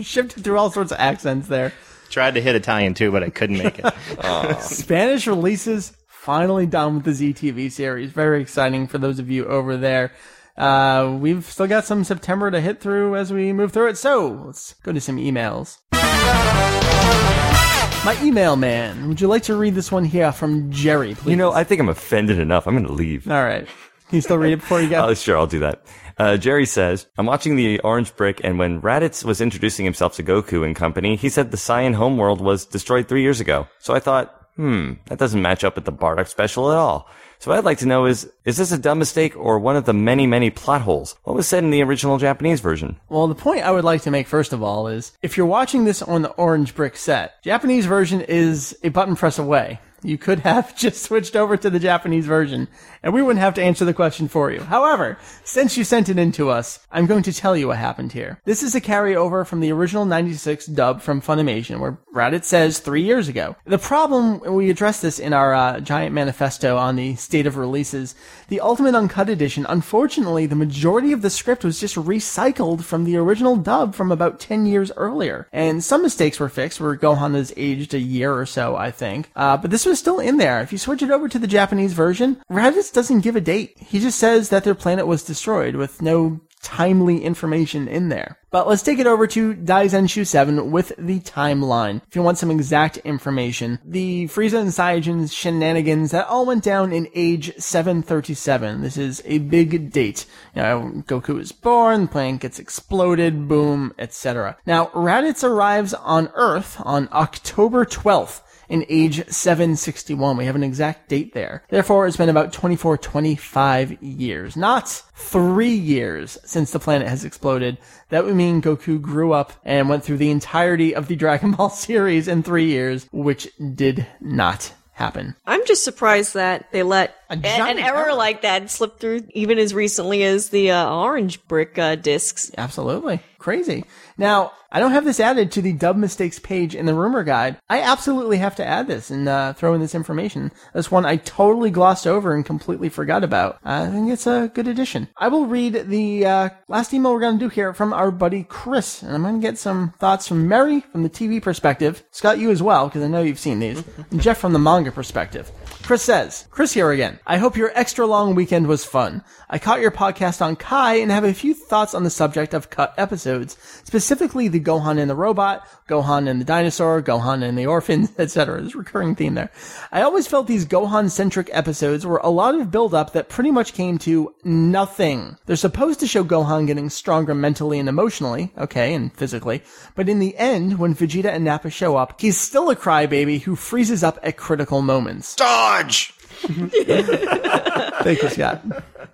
Shifted through all sorts of accents there. Tried to hit Italian too, but I couldn't make it. [LAUGHS] Spanish releases finally done with the ZTV series. Very exciting for those of you over there. Uh, we've still got some September to hit through as we move through it. So let's go to some emails. My email man, would you like to read this one here from Jerry, please? You know, I think I'm offended enough. I'm going to leave. all right. Can you still read it before you go? Oh, [LAUGHS] sure, I'll do that. Uh, Jerry says, I'm watching the Orange Brick, and when Raditz was introducing himself to Goku and company, he said the Saiyan homeworld was destroyed three years ago. So I thought, hmm, that doesn't match up with the Bardock special at all. So what I'd like to know is, is this a dumb mistake or one of the many, many plot holes? What was said in the original Japanese version? Well, the point I would like to make first of all is if you're watching this on the orange brick set, Japanese version is a button press away. You could have [LAUGHS] just switched over to the Japanese version and we wouldn't have to answer the question for you. However, since you sent it in to us, I'm going to tell you what happened here. This is a carryover from the original 96 dub from Funimation where Raditz says three years ago. The problem, we addressed this in our uh, giant manifesto on the state of releases, the Ultimate Uncut Edition, unfortunately, the majority of the script was just recycled from the original dub from about 10 years earlier. And some mistakes were fixed where Gohan has aged a year or so, I think. Uh, but this was still in there. If you switch it over to the Japanese version, Raditz doesn't give a date. He just says that their planet was destroyed with no timely information in there. But let's take it over to Daizenshuu 7 with the timeline. If you want some exact information, the Frieza and Saiyajin's shenanigans that all went down in age 737. This is a big date. You know, Goku is born, the planet gets exploded, boom, etc. Now, Raditz arrives on Earth on October 12th in age 761. We have an exact date there. Therefore, it's been about 24, 25 years. Not three years since the planet has exploded. That would mean Goku grew up and went through the entirety of the [LAUGHS] Dragon Ball series in three years, which did not happen. I'm just surprised that they let A an error error. like that slip through even as recently as the uh, orange brick uh, discs. Absolutely. Crazy. Now, I don't have this added to the dub mistakes page in the rumor guide. I absolutely have to add this and uh, throw in this information. This one I totally glossed over and completely forgot about. I think it's a good addition. I will read the uh, last email we're going to do here from our buddy Chris, and I'm going to get some thoughts from Meri from the TV perspective, Scott, you as well, because I know you've seen these, and Jeff from the manga perspective. Chris says, Chris here again. I hope your extra long weekend was fun. I caught your podcast on Kai and have a few thoughts on the subject of cut episodes, specifically the Gohan and the robot, Gohan and the dinosaur, Gohan and the orphans, [LAUGHS] etc. There's a recurring theme there. I always felt these Gohan centric episodes were a lot of build up that pretty much came to nothing. They're supposed to show Gohan getting stronger mentally and emotionally, okay, and physically, but in the end, when Vegeta and Nappa show up, he's still a crybaby who freezes up at critical moments. Dodge! Thank you, Scott.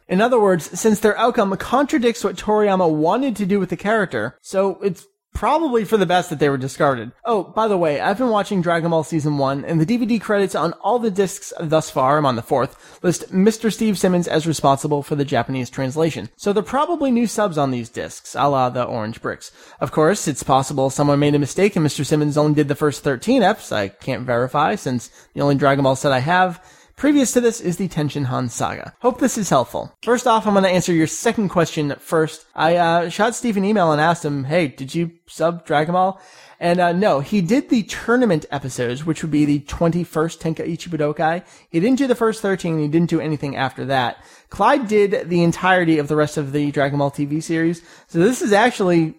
In other words, since their outcome contradicts what Toriyama wanted to do with the character, so it's probably for the best that they were discarded. Oh, by the way, I've been watching Dragon Ball Season 1, and the DVD credits on all the discs thus far, I'm on the fourth, list Mr. Steve Simmons as responsible for the Japanese translation. So there are probably new subs on these discs, a la the Orange Bricks. Of course, it's possible someone made a mistake and Mr. Simmons only did the first 13 eps. I can't verify, since the only Dragon Ball set I have Previous to this is the Tenshinhan saga. Hope this is helpful. First off, I'm going to answer your second question first. I uh, shot Steve an email and asked him, hey, did you sub Dragon Ball? And uh, no, he did the tournament episodes, which would be the 21st Tenkaichi Budokai. He didn't do the first 13, he didn't do anything after that. Clyde did the entirety of the rest of the Dragon Ball TV series. So this is actually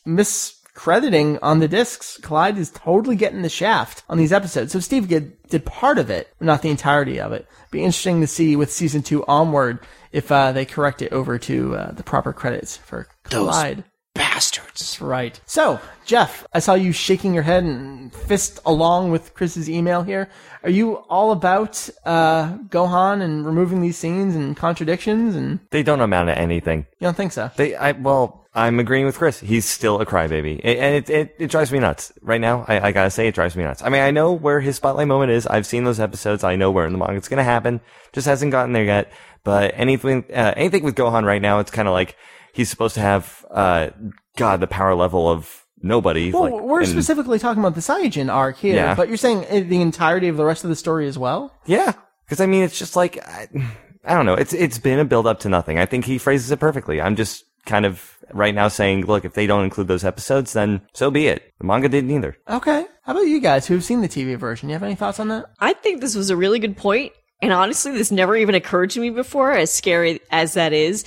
miscrediting on the discs. Clyde is totally getting the shaft on these episodes. So Steve did, did part of it, not the entirety of it. Be interesting to see with season two onward if uh, they correct it over to uh, the proper credits for Clyde. Bastards. Right. So, Jeff, I saw you shaking your head and fist along with Chris's email here. Are you all about uh, Gohan and removing these scenes and contradictions? And They don't amount to anything. you don't think so? They, I, well, I'm agreeing with Chris. He's still a crybaby. A- And it, it, it drives me nuts. Right now, I, I gotta say, it drives me nuts. I mean, I know where his spotlight moment is. I've seen those episodes. I know where in the manga it's gonna happen. Just hasn't gotten there yet. But anything, uh, anything with Gohan right now, it's kind of like he's supposed to have, uh, God, the power level of nobody. Well, like, we're and- specifically talking about the Saiyajin arc here, Yeah. but you're saying uh, the entirety of the rest of the story as well? Yeah, because I mean, it's just like I, I don't know. It's it's been a build up to nothing. I think he phrases it perfectly. I'm just kind of right now saying, look, if they don't include those episodes, then so be it. The manga didn't either. Okay. How about you guys who've seen the TV version? You have any thoughts on that? I think this was a really good point, and honestly, this never even occurred to me before, as scary as that is.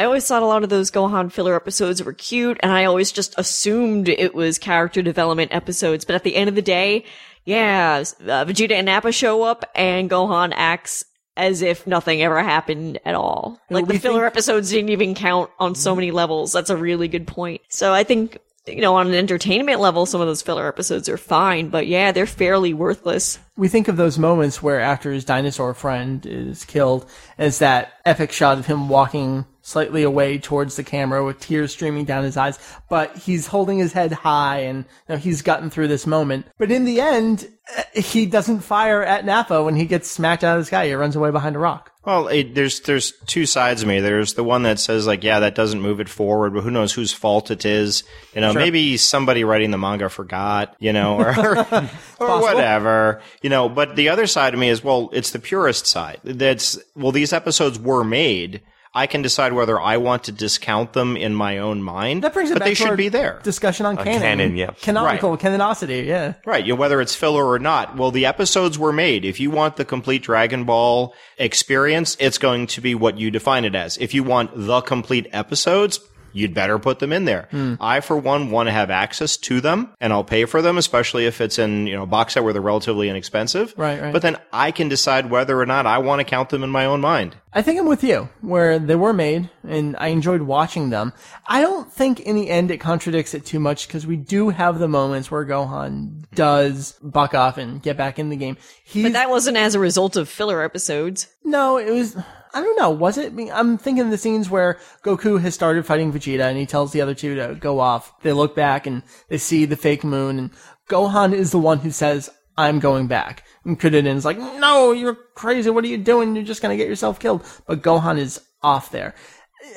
I always thought a lot of those Gohan filler episodes were cute, and I always just assumed it was character development episodes. But at the end of the day, yeah, uh, Vegeta and Nappa show up, and Gohan acts as if nothing ever happened at all. Like the filler think- episodes didn't even count on so many levels. That's a really good point. So I think. You know, on an entertainment level, some of those filler episodes are fine, but yeah, they're fairly worthless. we think of those moments where after his dinosaur friend is killed as that epic shot of him walking slightly away towards the camera with tears streaming down his eyes, but he's holding his head high and you know, he's gotten through this moment. But in the end, eh, he doesn't fire at Nappa when he gets smacked out of the sky. He runs away behind a rock. Well, it, there's there's two sides of me. There's the one that says like, yeah, that doesn't move it forward, but who knows whose fault it is? You know, maybe somebody writing the manga forgot, you know, or [LAUGHS] or whatever, you know. But the other side of me is, well, it's the purist side. That's well, these episodes were made. I can decide whether I want to discount them in my own mind, That brings it but back they to our should be there. Discussion on canon. canon, yeah. Canonical, canonicity, yeah. Right, you know, whether it's filler or not. Well, the episodes were made. If you want the complete Dragon Ball experience, it's going to be what you define it as. If you want the complete episodes, you'd better put them in there. Hmm. I, for one, want to have access to them, and I'll pay for them, especially if it's in you know a box set where they're relatively inexpensive. Right, right. But then I can decide whether or not I want to count them in my own mind. I think I'm with you, where they were made, and I enjoyed watching them. I don't think in the end it contradicts it too much, because we do have the moments where Gohan does buck off and get back in the game. He's, But that wasn't as a result of filler episodes. no, it was, I don't know, was it? I mean, I'm thinking the scenes where Goku has started fighting Vegeta, and he tells the other two to go off. They look back, and they see the fake moon, and Gohan is the one who says, I'm going back. And Kuririn's like, no, you're crazy. What are you doing? You're just going to get yourself killed. But Gohan is off there.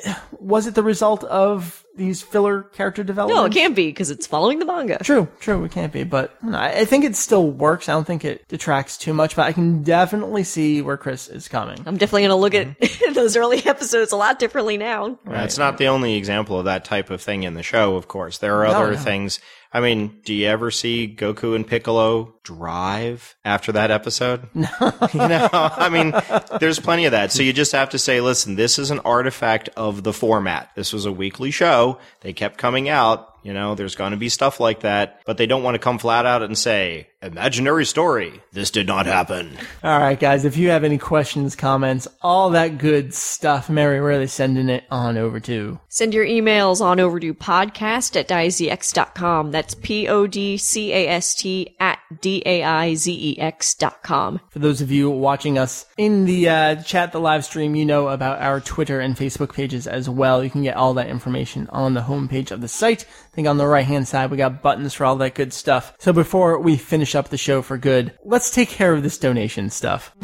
[SIGHS] Was it the result of these filler character development? No, it can't be because it's following the manga. True, true, it can't be, but you know, I I think it still works. I don't think it detracts too much, but I can definitely see where Chris is coming. I'm definitely going to look at [LAUGHS] those early episodes a lot differently now. That's not the only example of that type of thing in the show, of course. There are other no. things. I mean, do you ever see Goku and Piccolo drive after that episode? [LAUGHS] No. you know, I mean, there's plenty of that. So you just have to say, listen, this is an artifact of the format. This was a weekly show. They kept coming out. You know, there's going to be stuff like that, but they don't want to come flat out and say, imaginary story. This did not happen. All right, guys, if you have any questions, comments, all that good stuff, Meri, where are they sending it on over to? Send your emails on over to podcast at daizex.com. That's P O D C A S T at D A I Z E X dot com. For those of you watching us in the uh, chat, the live stream, you know about our Twitter and Facebook pages as well. You can get all that information on the homepage of the site. I think on the right hand side, we got buttons for all that good stuff. So before we finish up the show for good, let's take care of this donation stuff.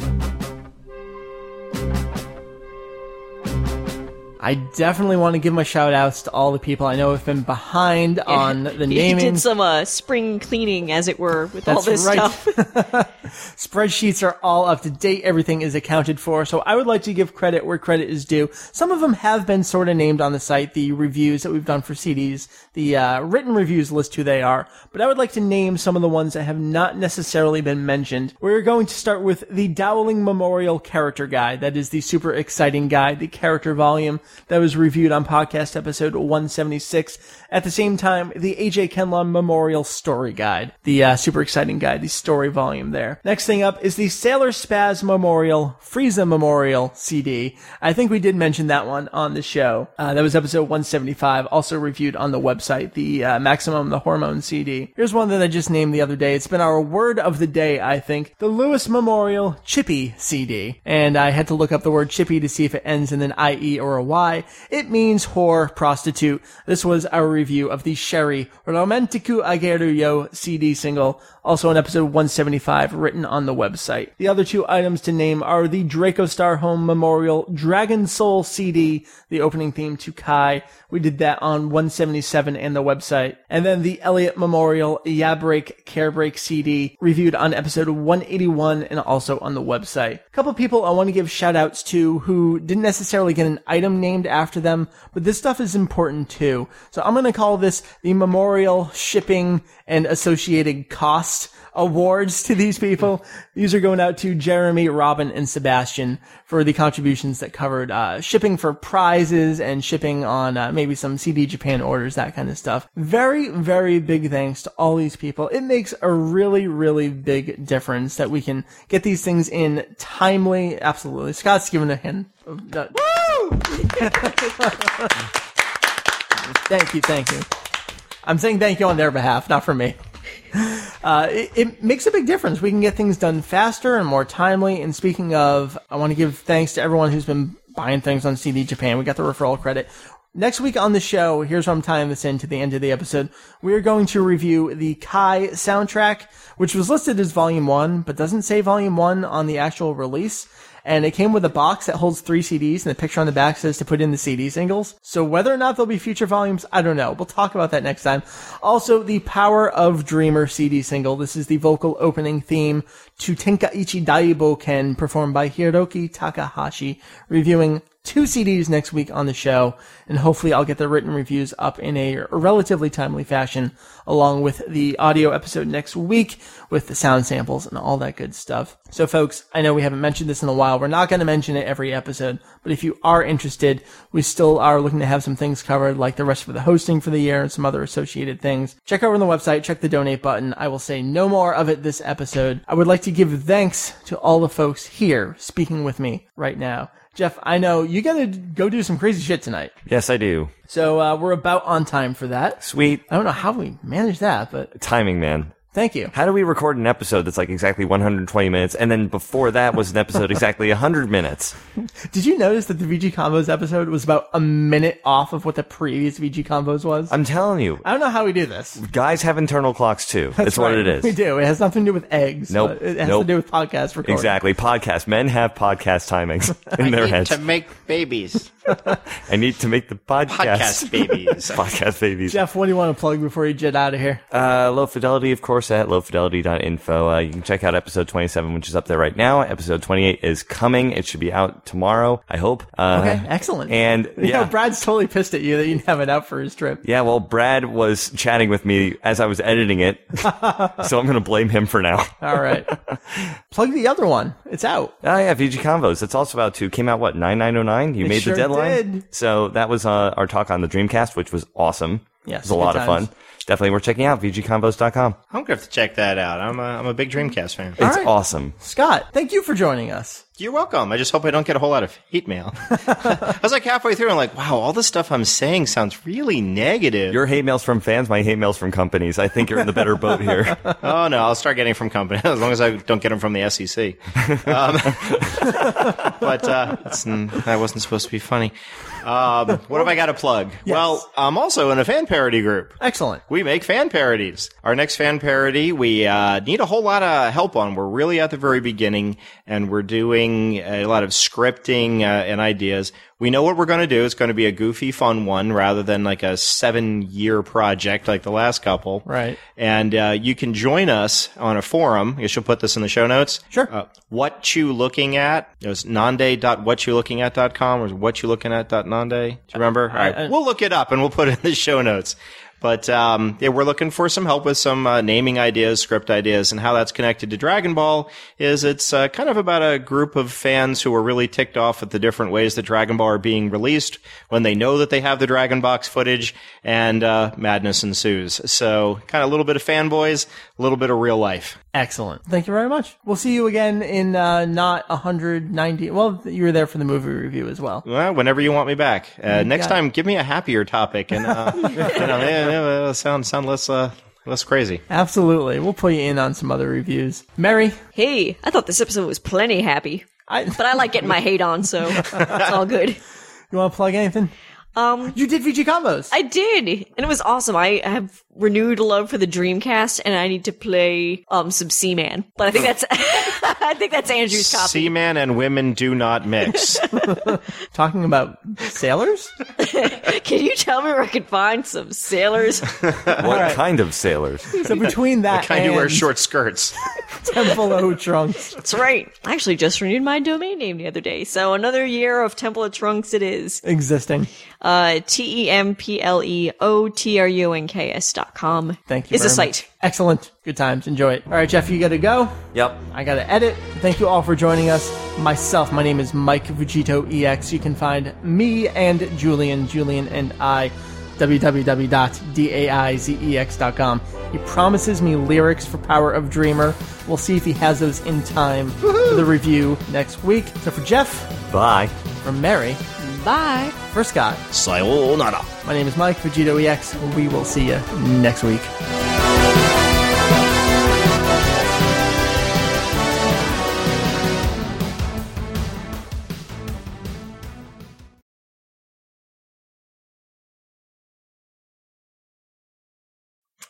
I definitely want to give my shout outs to all the people I know have been behind on the [LAUGHS] He naming. did some uh, spring cleaning, as it were, with all this right. stuff. [LAUGHS] Spreadsheets are all up to date. Everything is accounted for. So I would like to give credit where credit is due. Some of them have been sort of named on the site, the reviews that we've done for CDs. The uh, written reviews list who they are. But I would like to name some of the ones that have not necessarily been mentioned. We're going to start with the Dowling Memorial Character Guide. That is the super exciting guide, the character volume that was reviewed on podcast episode 176. At the same time, the AJ Kenlon Memorial Story Guide, the uh, super exciting guide, the story volume there. Next thing up is the Sailor Spaz Memorial Frieza Memorial CD. I think we did mention that one on the show. Uh, that was episode 175, also reviewed on the website, the uh, Maximum the Hormone CD. Here's one that I just named the other day. It's been our word of the day, I think. The Lewis Memorial Chippy CD. And I had to look up the word chippy to see if it ends in an IE or a Y. It means whore, prostitute. This was our review of the Sherry Romantiku Ageru Yo CD single, also in episode 175, written on the website. The other two items to name are the Draco Star Home Memorial Dragon Soul CD, the opening theme to Kai. We did that on 177 and the website. And then the Elliott Memorial Yabreak Carebreak CD, reviewed on episode 181 and also on the website. A couple people I want to give shout outs to who didn't necessarily get an item named after them, but this stuff is important too. So I'm going to call this the Memorial Shipping and Associated Cost awards to these people. These are going out to Jeremy, Robin, and Sebastian for the contributions that covered uh, shipping for prizes and shipping on uh, maybe some CD Japan orders, that kind of stuff. Very, very big thanks to all these people. It makes a really, really big difference that we can get these things in timely. Absolutely. Scott's giving a hand. Woo! [LAUGHS] thank you, thank you. I'm saying thank you on their behalf, not for me. Uh, it, it makes a big difference. We can get things done faster and more timely. And speaking of, I want to give thanks to everyone who's been buying things on CD Japan. We got the referral credit. Next week on the show, here's where I'm tying this in to the end of the episode. We are going to review the Kai soundtrack, which was listed as Volume 1, but doesn't say Volume 1 on the actual release. And it came with a box that holds three CDs, and the picture on the back says to put in the CD singles. So whether or not there'll be future volumes, I don't know. We'll talk about that next time. Also, the Power of Dreamer CD single. This is the vocal opening theme to Tenkaichi Daibouken, performed by Hiroki Takahashi, reviewing two CDs next week on the show, and hopefully I'll get the written reviews up in a relatively timely fashion, along with the audio episode next week with the sound samples and all that good stuff. So folks, I know we haven't mentioned this in a while. We're not going to mention it every episode, but if you are interested, we still are looking to have some things covered, like the rest of the hosting for the year and some other associated things. Check over on the website, check the donate button. I will say no more of it this episode. I would like to give thanks to all the folks here speaking with me right now. Jeff, I know you got to go do some crazy shit tonight. Yes, I do. So uh, we're about on time for that. Sweet I don't know how we managed that, but timing, man. Thank you. How do we record an episode that's like exactly 120 minutes, and then before that was an episode [LAUGHS] exactly 100 minutes? Did you notice that the VG Convos episode was about a minute off of what the previous VG Convos was? I'm telling you, I don't know how we do this. guys have internal clocks too. That's, what right. it is. We do. It has nothing to do with eggs. Nope. but It has Nope. to do with podcast recording. Exactly. Podcast. Men have podcast timings [LAUGHS] in their Need heads. to make babies, I need to make the podcast. podcast babies. [LAUGHS] podcast babies. Jeff, what do you want to plug before you jet out of here? Uh, low fidelity, of course, at lowfidelity.info. Uh, you can check out episode 27, which is up there right now. Episode 28 is coming. It should be out tomorrow, I hope. Uh, Okay, excellent. And You [LAUGHS] yeah. know, Brad's totally pissed at you that you didn't have it out for his trip. Yeah, well, Brad was chatting with me as I was editing it, [LAUGHS] so I'm going to blame him for now. All right. Plug the other one. It's out. Oh yeah, VG Convos. It's also out too. Came out what nine nine oh nine. You It made sure the deadline. Did. So that was uh, our talk on the Dreamcast, which was awesome. Yes, it was a lot good of fun. Definitely worth checking out. VGConvos.com. I'm gonna have to check that out. I'm a, I'm a big Dreamcast fan. It's right. awesome. Scott, thank you for joining us. You're welcome. I just hope I don't get a whole lot of hate mail. [LAUGHS] I was like halfway through, I'm like, wow, all the stuff I'm saying sounds really negative. Your hate mails from fans, my hate mails from companies. I think you're in the better boat here. [LAUGHS] oh no, I'll start getting from companies [LAUGHS] as long as I don't get them from the SEC. Um, but uh, it's, that wasn't supposed to be funny. Um, what have I got to plug? Well, I'm also in a fan parody group. Excellent. We make fan parodies. Our next fan parody, we uh, need a whole lot of help on. We're really at the very beginning, and we're doing editing, a lot of scripting, uh, and ideas. We know what we're going to do. It's going to be a goofy, fun one rather than like a seven year project like the last couple. Right. And uh, you can join us on a forum. I guess you'll put this in the show notes. Sure. Uh, what you looking at? It was nande.whatyoulookingat.com or what you looking at.nande. Do you remember? All right. I- we'll look it up and we'll put it in the show notes. But um, yeah, we're looking for some help with some uh, naming ideas, script ideas, and how that's connected to Dragon Ball. Is it's uh, kind of about a group of fans who are really ticked off at the different ways that Dragon Ball are being released when they know that they have the Dragon Box footage, and uh, madness ensues. So, kind of a little bit of fanboys, a little bit of real life. Excellent. Thank you very much. We'll see you again in uh, not 190. Well, you were there for the movie review as well. Well, whenever you want me back. Uh, next got it. time, give me a happier topic and uh, [LAUGHS] you know, yeah, yeah, sound sound less uh, less crazy. Absolutely. We'll put you in on some other reviews. Meri, Hey, I thought this episode was plenty happy, I, but I like getting my hate on, so [LAUGHS] it's all good. you want to plug anything? Um, You did VG Convos. I did, and it was awesome. I have renewed love for the Dreamcast, and I need to play um some Seaman. But I think that's [LAUGHS] [LAUGHS] I think that's Andrew's copy. Seaman and women do not mix. [LAUGHS] Talking about sailors? [LAUGHS] Can you tell me where I can find some sailors? What kind of sailors? So between that the kind and of wear short skirts. Temple O trunks. That's right. I actually just renewed my domain name the other day, so another year of Temple of Trunks it is. Existing. Uh, T E M P L E O T R U N K S dot com. Thank you. Is a site. much. Excellent. Good times. Enjoy it. All right, Jeff, you got to go. Yep. I got to edit. Thank you all for joining us. Myself, my name is Mike VegettoEX. You can find me and Julian, Julian and I, www.daizex.com. He promises me lyrics for Power of Dreamer. We'll see if he has those in time for the review next week. So for Jeff, Bye. from Meri, Bye. for Scott, Sayonara. my name is Mike VegettoEX. We will see you next week.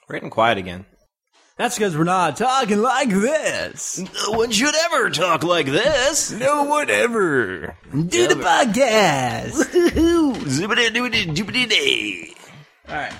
We're getting quiet again. That's because we're not talking like this. No one should ever talk like this. No one ever. Do the podcast. [LAUGHS] Zippity doobity doobity day. All right.